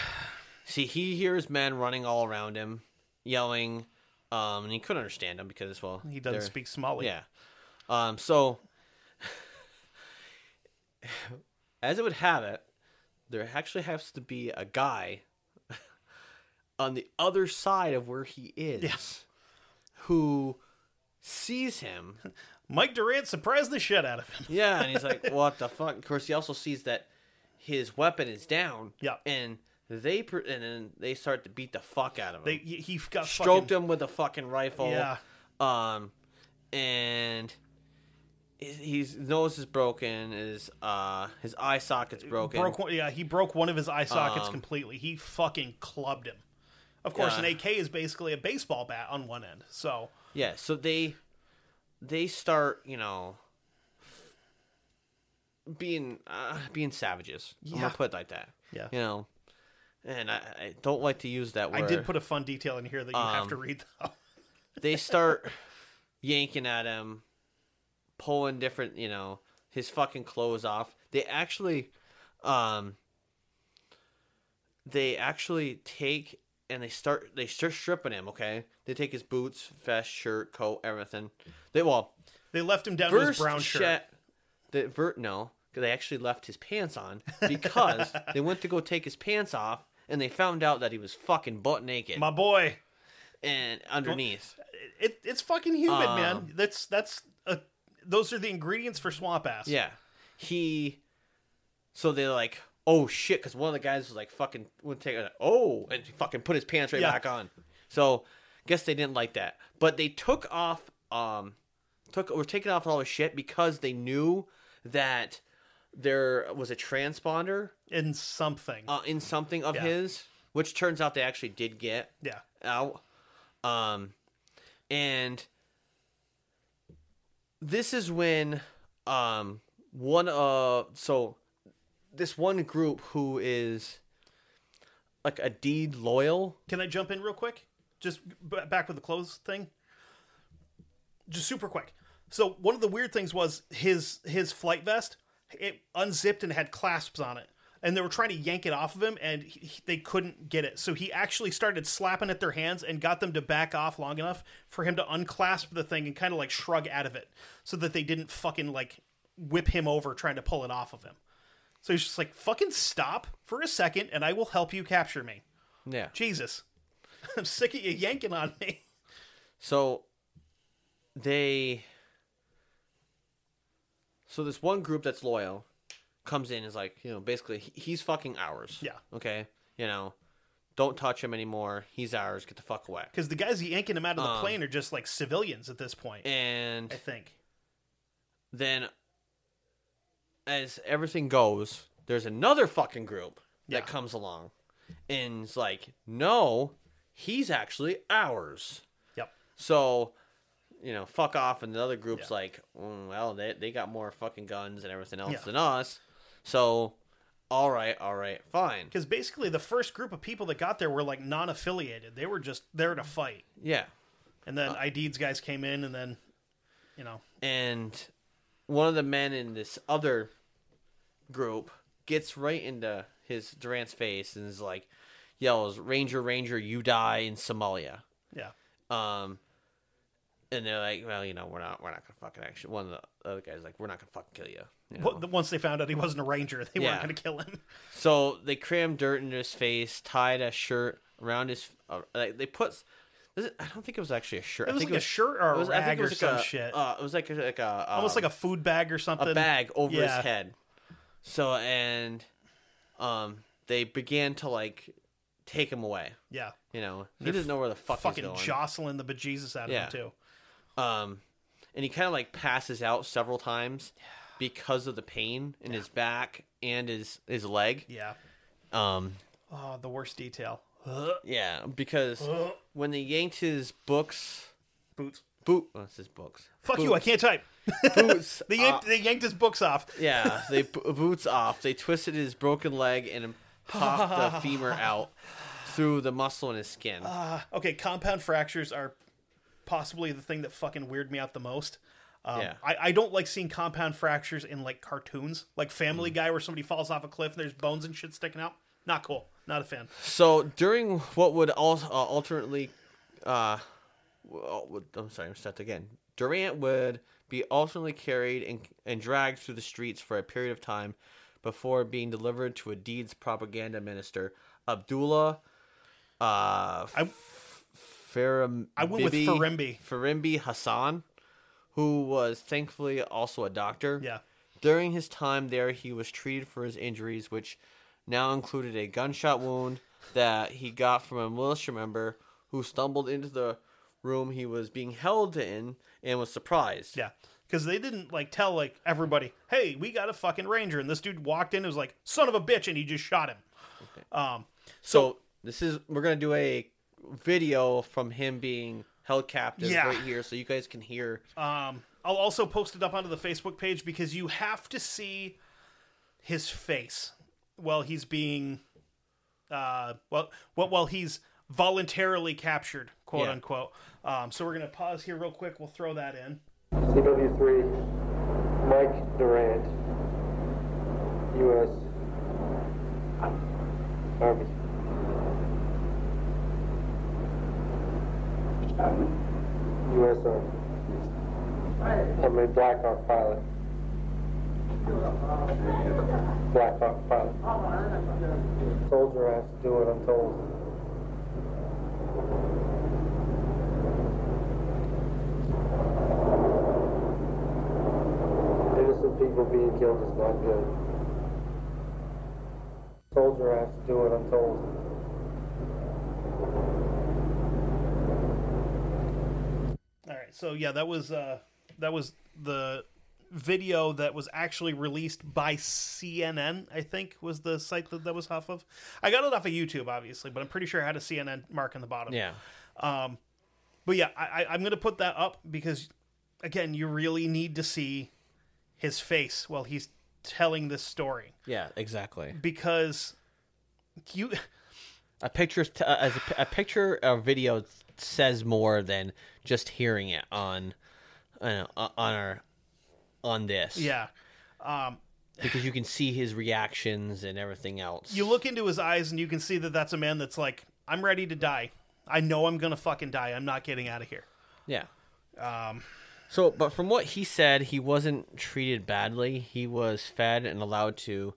S2: See, he hears men running all around him, yelling, um, and he couldn't understand them because, well,
S1: He doesn't speak Somali.
S2: Yeah. Um, so, as it would have it, there actually has to be a guy on the other side of where he is
S1: Yeah.
S2: who sees him.
S1: Mike Durant surprised the shit out of him.
S2: Yeah, and he's like, "What the fuck?" Of course, he also sees that his weapon is down.
S1: Yeah.
S2: and they pr- and then they start to beat the fuck out of him.
S1: They he he got
S2: stroked
S1: fucking,
S2: him with a fucking rifle.
S1: Yeah.
S2: Um, and his, his nose is broken. His uh his eye socket's broken.
S1: broke one, yeah he broke one of his eye sockets
S2: Um,
S1: completely. He fucking clubbed him. Of course,
S2: Yeah.
S1: an AK is basically a baseball bat on one end. So
S2: Yeah. So they they start you know being uh, being savages. I'm gonna put it like that.
S1: Yeah.
S2: You know. And I, I don't like to use that word.
S1: I did put a fun detail in here that you have
S2: Um,
S1: to read. Though.
S2: they start yanking at him, pulling different, you know, his fucking clothes off. They actually, um, they actually take and they start they start stripping him. Okay, they take his boots, vest, shirt, coat, everything. They well
S1: They left him down to his brown shirt.
S2: shat- the vert no, they actually left his pants on because they went to go take his pants off and they found out that he was fucking butt naked
S1: My boy,
S2: and underneath.
S1: it, it's fucking humid,
S2: Um,
S1: man. That's that's a, those are the ingredients for swamp ass.
S2: Yeah. He. So they're like, oh shit, because one of the guys was like, fucking, would take it. Oh, and fucking put his pants right
S1: Yeah.
S2: back on. So, guess they didn't like that. But they took off, um, took, were taking off all the shit because they knew that there was a transponder
S1: in something.
S2: uh, in something of
S1: Yeah.
S2: his, which turns out they actually did get
S1: yeah,
S2: out. Um, and this is when um one uh so this one group who is like Aidid loyal.
S1: Can I jump in real quick? Just b- back with the clothes thing. Just super quick. So one of the weird things was his his flight vest. It unzipped and had clasps on it, and they were trying to yank it off of him, and he, he- they couldn't get it. So he actually started slapping at their hands and got them to back off long enough for him to unclasp the thing and kind of like shrug out of it, so that they didn't fucking like whip him over trying to pull it off of him. So he's just like, "Fucking stop for a second, and I will help you capture me."
S2: Yeah.
S1: Jesus. I'm sick of you yanking on me.
S2: So they so this one group that's loyal comes in and is like, you know, basically he's fucking ours.
S1: Yeah.
S2: Okay. You know, don't touch him anymore. He's ours. Get the fuck away.
S1: Because the guys yanking him out of the
S2: Um,
S1: plane are just like civilians at this point,
S2: And
S1: I think.
S2: then as everything goes, there's another fucking group
S1: Yeah.
S2: that comes along and is like, no, he's actually ours.
S1: Yep.
S2: So, you know, fuck off. And the other group's
S1: Yeah.
S2: like, mm, well, they, they got more fucking guns and everything else
S1: Yeah.
S2: than us. So, all right, all right, fine.
S1: Because basically, the first group of people that got there were like non affiliated. They were just there to fight.
S2: Yeah.
S1: And then Aidid's guys came in, and then, you know,
S2: And one of the men in this other group gets right into his Durant's face and is like, yells, Ranger, Ranger, you die in Somalia.
S1: yeah.
S2: Um, and they're like, well, you know, we're not, we're not gonna fucking actually. One of the other guys like, we're not gonna fucking kill you. you know?
S1: Once they found out he wasn't a ranger, they
S2: Yeah.
S1: weren't going to kill him.
S2: So they crammed dirt into his face, tied a shirt around his. Uh, like they put. It, I don't think it was actually a shirt.
S1: It
S2: I
S1: was
S2: think
S1: like a shirt or a
S2: it was, I think
S1: rag
S2: it
S1: or
S2: like
S1: some
S2: a,
S1: shit.
S2: Uh, it was like a, like a
S1: Almost
S2: um,
S1: like a food bag or something.
S2: a bag over
S1: Yeah.
S2: his head. So and, um, they began to like take him away.
S1: Yeah.
S2: You know, he
S1: They're
S2: didn't know where the fuck
S1: Fucking
S2: he's going.
S1: jostling the bejesus out of
S2: Yeah.
S1: him, too.
S2: Um, and he kind of like passes out several times because of the pain in his back and his his leg.
S1: Yeah.
S2: Um,
S1: Oh, the worst detail.
S2: yeah, because when they yanked his books,
S1: Boots.
S2: boot, oh, it's his books.
S1: Fuck you, I can't type.
S2: Boots.
S1: They yanked, they yanked his books off.
S2: yeah, they boots off. They twisted his broken leg and popped the femur out through the muscle in his skin.
S1: Okay, compound fractures are possibly the thing that fucking weird me out the most. Um,
S2: Yeah.
S1: I, I don't like seeing compound fractures in like cartoons, like
S2: Mm.
S1: Family Guy, where somebody falls off a cliff and there's bones and shit sticking out. Not cool. Not a fan.
S2: So during what would also uh, alternately, uh, well, I'm sorry, I'm start again. Durant would be alternately carried and, and dragged through the streets for a period of time before being delivered to Aidid's propaganda minister, Abdullah. Uh,
S1: I-
S2: Faram.
S1: I went with Firimbi.
S2: Firimbi Hassan, who was thankfully also a doctor.
S1: Yeah.
S2: During his time there, he was treated for his injuries, which now included a gunshot wound that he got from a militia member who stumbled into the room he was being held in and was surprised.
S1: Yeah. Because they didn't like tell like everybody, hey, we got a fucking ranger, and this dude walked in and was like, son of a bitch, and he just shot him. Um,
S2: So this is we're gonna do a video from him being held captive
S1: Yeah.
S2: right here, so you guys can hear.
S1: Um, I'll also post it up onto the Facebook page because you have to see his face while he's being, uh, well, well, while he's voluntarily captured, quote
S2: Yeah.
S1: unquote. Um, so we're gonna pause here real quick. We'll throw that in.
S3: CW3, Mike Durant, U.S. Army. U.S. Army. I'm a Black Hawk pilot. Black Hawk pilot. Soldier has to do what I'm told. Innocent people being killed is not good. Soldier has to do what I'm told.
S1: All right. So yeah, that was uh, that was the video that was actually released by CNN. I think was the site that that was off of. I got it off of YouTube, obviously, but I'm pretty sure it had a CNN mark in the bottom.
S2: Yeah.
S1: Um, But yeah, I, I, I'm going to put that up because, again, you really need to see his face while he's telling this story
S2: Yeah, exactly.
S1: because you.
S2: A picture, t- as a, a picture, a video says more than just hearing it on, uh, on our, on this.
S1: Yeah.
S2: Um, because you can see his reactions and everything else.
S1: You look into his eyes and you can see that that's a man that's like, I'm ready to die. I know I'm going to fucking die. I'm not getting out of here.
S2: yeah. Um. So, but from what he said, he wasn't treated badly. He was fed and allowed to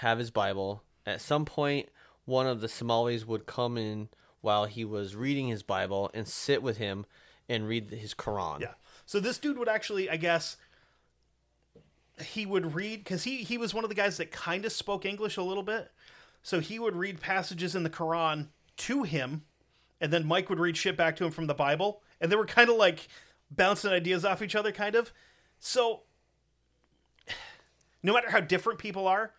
S2: have his Bible. At some point, one of the Somalis would come in while he was reading his Bible and sit with him and read his Quran.
S1: Yeah. So this dude would actually, I guess, he would read because he he was one of the guys that kind of spoke English a little bit. So he would read passages in the Quran to him, and then Mike would read shit back to him from the Bible, and they were kind of like bouncing ideas off each other, kind of. So no matter how different people are,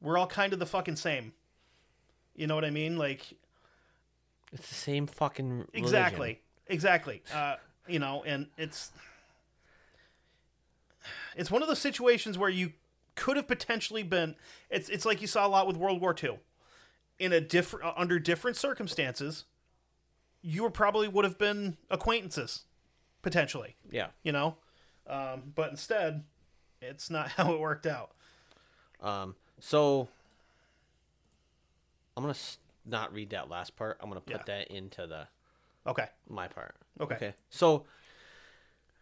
S1: we're all kind of the fucking same. You know what I mean? Like
S2: It's the same fucking religion.
S1: Exactly. Exactly. Uh, you know, and it's it's one of those situations where you could have potentially been. It's it's like you saw a lot with World War II. In a different uh, under different circumstances, you probably would have been acquaintances, potentially.
S2: Yeah.
S1: You know, um, but instead, it's not how it worked out.
S2: Um, so I'm gonna not read that last part. I'm gonna put
S1: Yeah.
S2: that into the
S1: Okay.
S2: My part.
S1: Okay. Okay.
S2: So,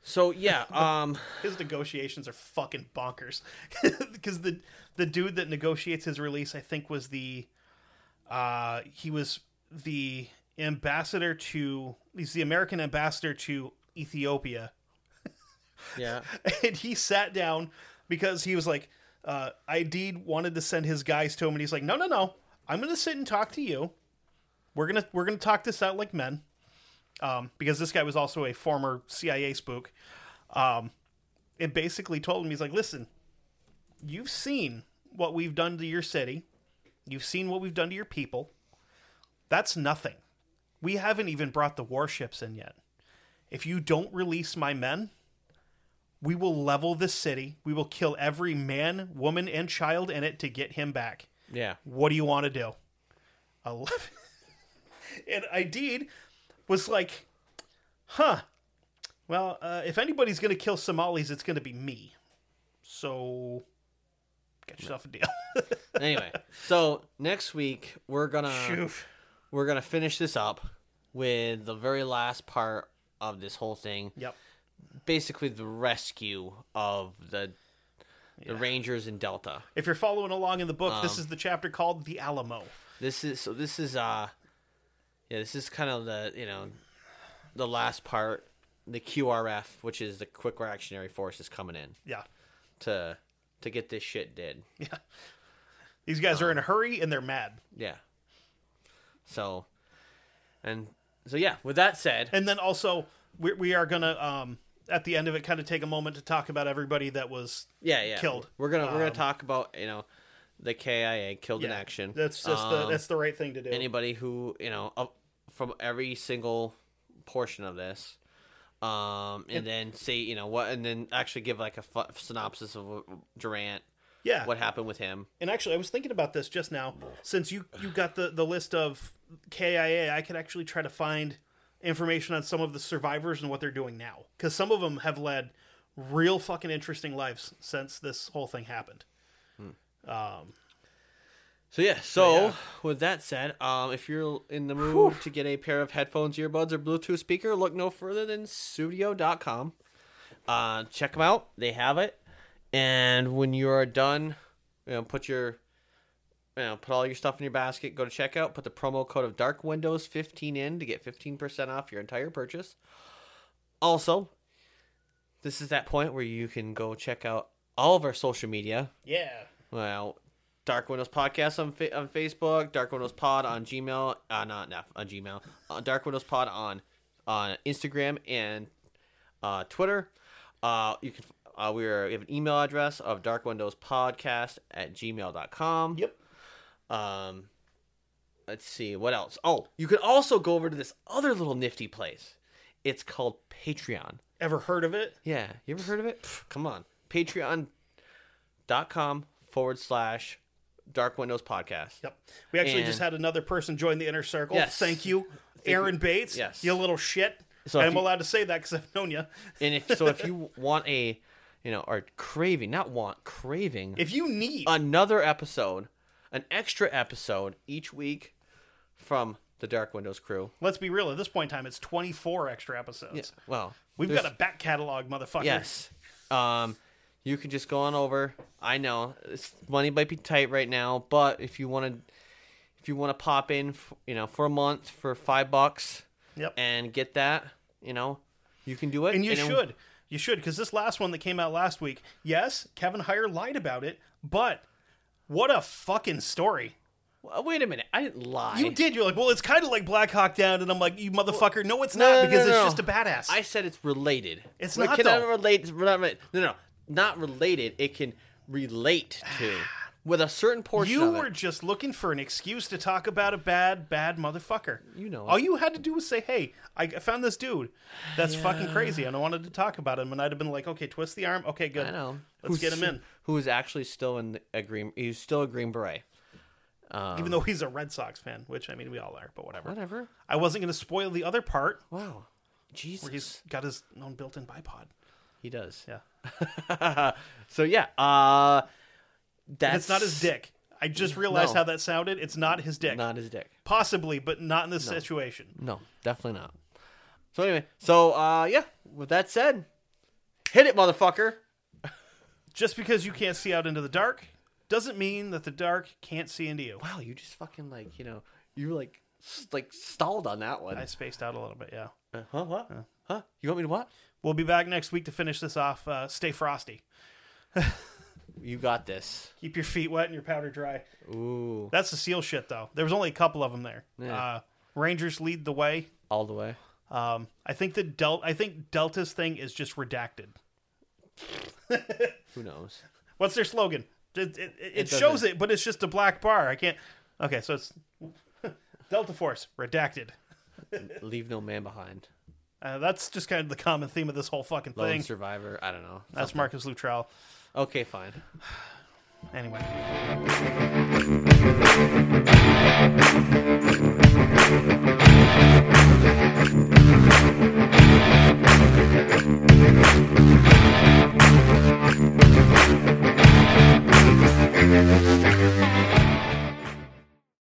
S2: so yeah. Um.
S1: His negotiations are fucking bonkers. Because the the dude that negotiates his release, I think, was the uh he was the ambassador to he's the American ambassador to Ethiopia.
S2: Yeah.
S1: and he sat down because he was like, uh, Aidid wanted to send his guys to him, and he's like, no, no, no, I'm gonna sit and talk to you. We're gonna we're gonna talk this out like men, um, because this guy was also a former CIA spook. Um, and basically told him he's like, listen, you've seen what we've done to your city, you've seen what we've done to your people. That's nothing. We haven't even brought the warships in yet. If you don't release my men, we will level this city. We will kill every man, woman, and child in it to get him back.
S2: Yeah.
S1: What do you want to do? Eleven. and Aidid was like, huh. Well, uh, if anybody's going to kill Somalis, it's going to be me. So, get yourself a deal.
S2: Anyway, so next week we're gonna
S1: Phew.
S2: we're gonna finish this up with the very last part of this whole thing.
S1: Yep.
S2: Basically, the rescue of the the Rangers in Delta.
S1: If you're following along in the book, this is the chapter called The Alamo.
S2: This is so. This is uh, yeah. This is kind of the you know, the last part. The QRF, which is the Quick Reactionary Force, is coming in
S1: Yeah.
S2: to to get this shit did. Yeah.
S1: These guys are in a hurry and they're mad.
S2: Yeah. So, and so yeah. With that said,
S1: And then also, we, we are going to, um, at the end of it, kind of take a moment to talk about everybody that was
S2: yeah, yeah,
S1: killed.
S2: We're gonna we're gonna
S1: Um,
S2: talk about you know the KIA killed in action.
S1: That's just the
S2: Um,
S1: that's the right thing to do.
S2: anybody who you know from every single portion of this um and then say you know what and then actually give like a synopsis of durant
S1: yeah.
S2: what happened with him
S1: And actually, I was thinking about this just now. Since you you got the the list of KIA, I could actually try to find information on some of the survivors and what they're doing now, because some of them have led real fucking interesting lives since this whole thing happened.
S2: So yeah so
S1: yeah.
S2: with that said um if you're in the mood to get a pair of headphones earbuds or bluetooth speaker look no further than studio.com uh check them out they have it and when you are done you know put your you know, put all your stuff in your basket, go to checkout, put the promo code of Dark Windows 15 in to get 15% off your entire purchase. Also, this is that point where you can go check out all of our social media.
S1: Yeah.
S2: Well, Dark Windows Podcast on fa- on Facebook, Dark Windows Pod on Gmail, uh, not not on Gmail, uh, Dark Windows Pod on on Instagram and uh, Twitter. Uh, you can uh, we, are, we have an email address of Dark Windows Podcast at gmail.com.
S1: Yep.
S2: Um, let's see what else. Oh, you can also go over to this other little nifty place. It's called Patreon.
S1: Ever heard of it?
S2: Yeah, you ever heard of it? Pff, come on, Patreon.com forward slash Dark Windows Podcast.
S1: Yep. We actually
S2: And-
S1: just had another person join the inner circle.
S2: Yes.
S1: Thank you, Aaron Bates.
S2: Yes.
S1: You little shit.
S2: So
S1: I'm
S2: you-
S1: allowed to say that because I've known you.
S2: And if so, if you want a, you know, or craving, not want craving,
S1: If you need,
S2: another episode, an extra episode each week from the Dark Windows crew.
S1: let's be real. At this point in time, it's 24 extra episodes.
S2: Well,
S1: We've got a back catalog, motherfucker.
S2: Yes. Um, you can just go on over. I know it's, money might be tight right now, but if you want to, if you want to pop in, f- you know, for a month for five bucks
S1: Yep.
S2: and get that, you know, you can do it.
S1: And you
S2: then-
S1: should. You should, because this last one that came out last week, yes, Kevin Heyer lied about it, but what a fucking story.
S2: Well, wait a minute, I didn't lie.
S1: You did. You're like, well, it's kind of like Black Hawk Down, and I'm like, you motherfucker. No, it's
S2: No,
S1: not
S2: no, no,
S1: because
S2: no,
S1: it's
S2: no.
S1: just a badass.
S2: I said it's related.
S1: It's
S2: It
S1: not,
S2: cannot
S1: though.
S2: relate. it's not relate- No, no, not related. It can relate to with a certain portion.
S1: you
S2: of
S1: were
S2: it.
S1: just looking for an excuse to talk about a bad, bad motherfucker.
S2: You know
S1: All
S2: it.
S1: you had to do was say, hey, I found this dude that's fucking crazy, and I wanted to talk about him, and I'd have been like, okay, twist the arm. Okay, good.
S2: I know.
S1: Let's get him in.
S2: Who is actually still in a green? He's still a Green Beret. Um,
S1: Even though he's a Red Sox fan, which, I mean, we all are, but whatever.
S2: Whatever.
S1: I wasn't going to spoil the other part
S2: Wow. Jesus.
S1: where he's got his own built-in bipod.
S2: he does.
S1: Yeah.
S2: so yeah, uh that's
S1: It's not his dick. I just realized
S2: No.
S1: how that sounded. It's not his dick.
S2: Not his dick.
S1: Possibly, but not in this situation.
S2: No, definitely not. So anyway, so uh, yeah. With that said, hit it, motherfucker.
S1: Just because you can't see out into the dark doesn't mean that the dark can't see into you.
S2: Wow, you just fucking like you know you like s- like stalled on that one.
S1: I spaced out a little bit, yeah.
S2: Uh, huh? What? Huh? You want me to what?
S1: We'll be back next week to finish this off. Uh, stay frosty.
S2: You got this.
S1: Keep your feet wet and your powder dry.
S2: Ooh,
S1: That's the seal shit, though. There was only a couple of them there.
S2: Yeah.
S1: Uh, Rangers lead the way.
S2: all the way.
S1: Um, I think the Del- I think Delta's thing is just redacted.
S2: Who knows?
S1: What's their slogan? It, it, it, it shows it, but it's just a black bar. I can't. Okay, so it's Delta Force redacted.
S2: Leave no man behind.
S1: Uh, that's just kind of the common theme of this whole fucking
S2: Lone
S1: thing.
S2: Survivor. I don't know.
S1: That's. Marcus Luttrell.
S2: Okay, fine.
S1: Anyway.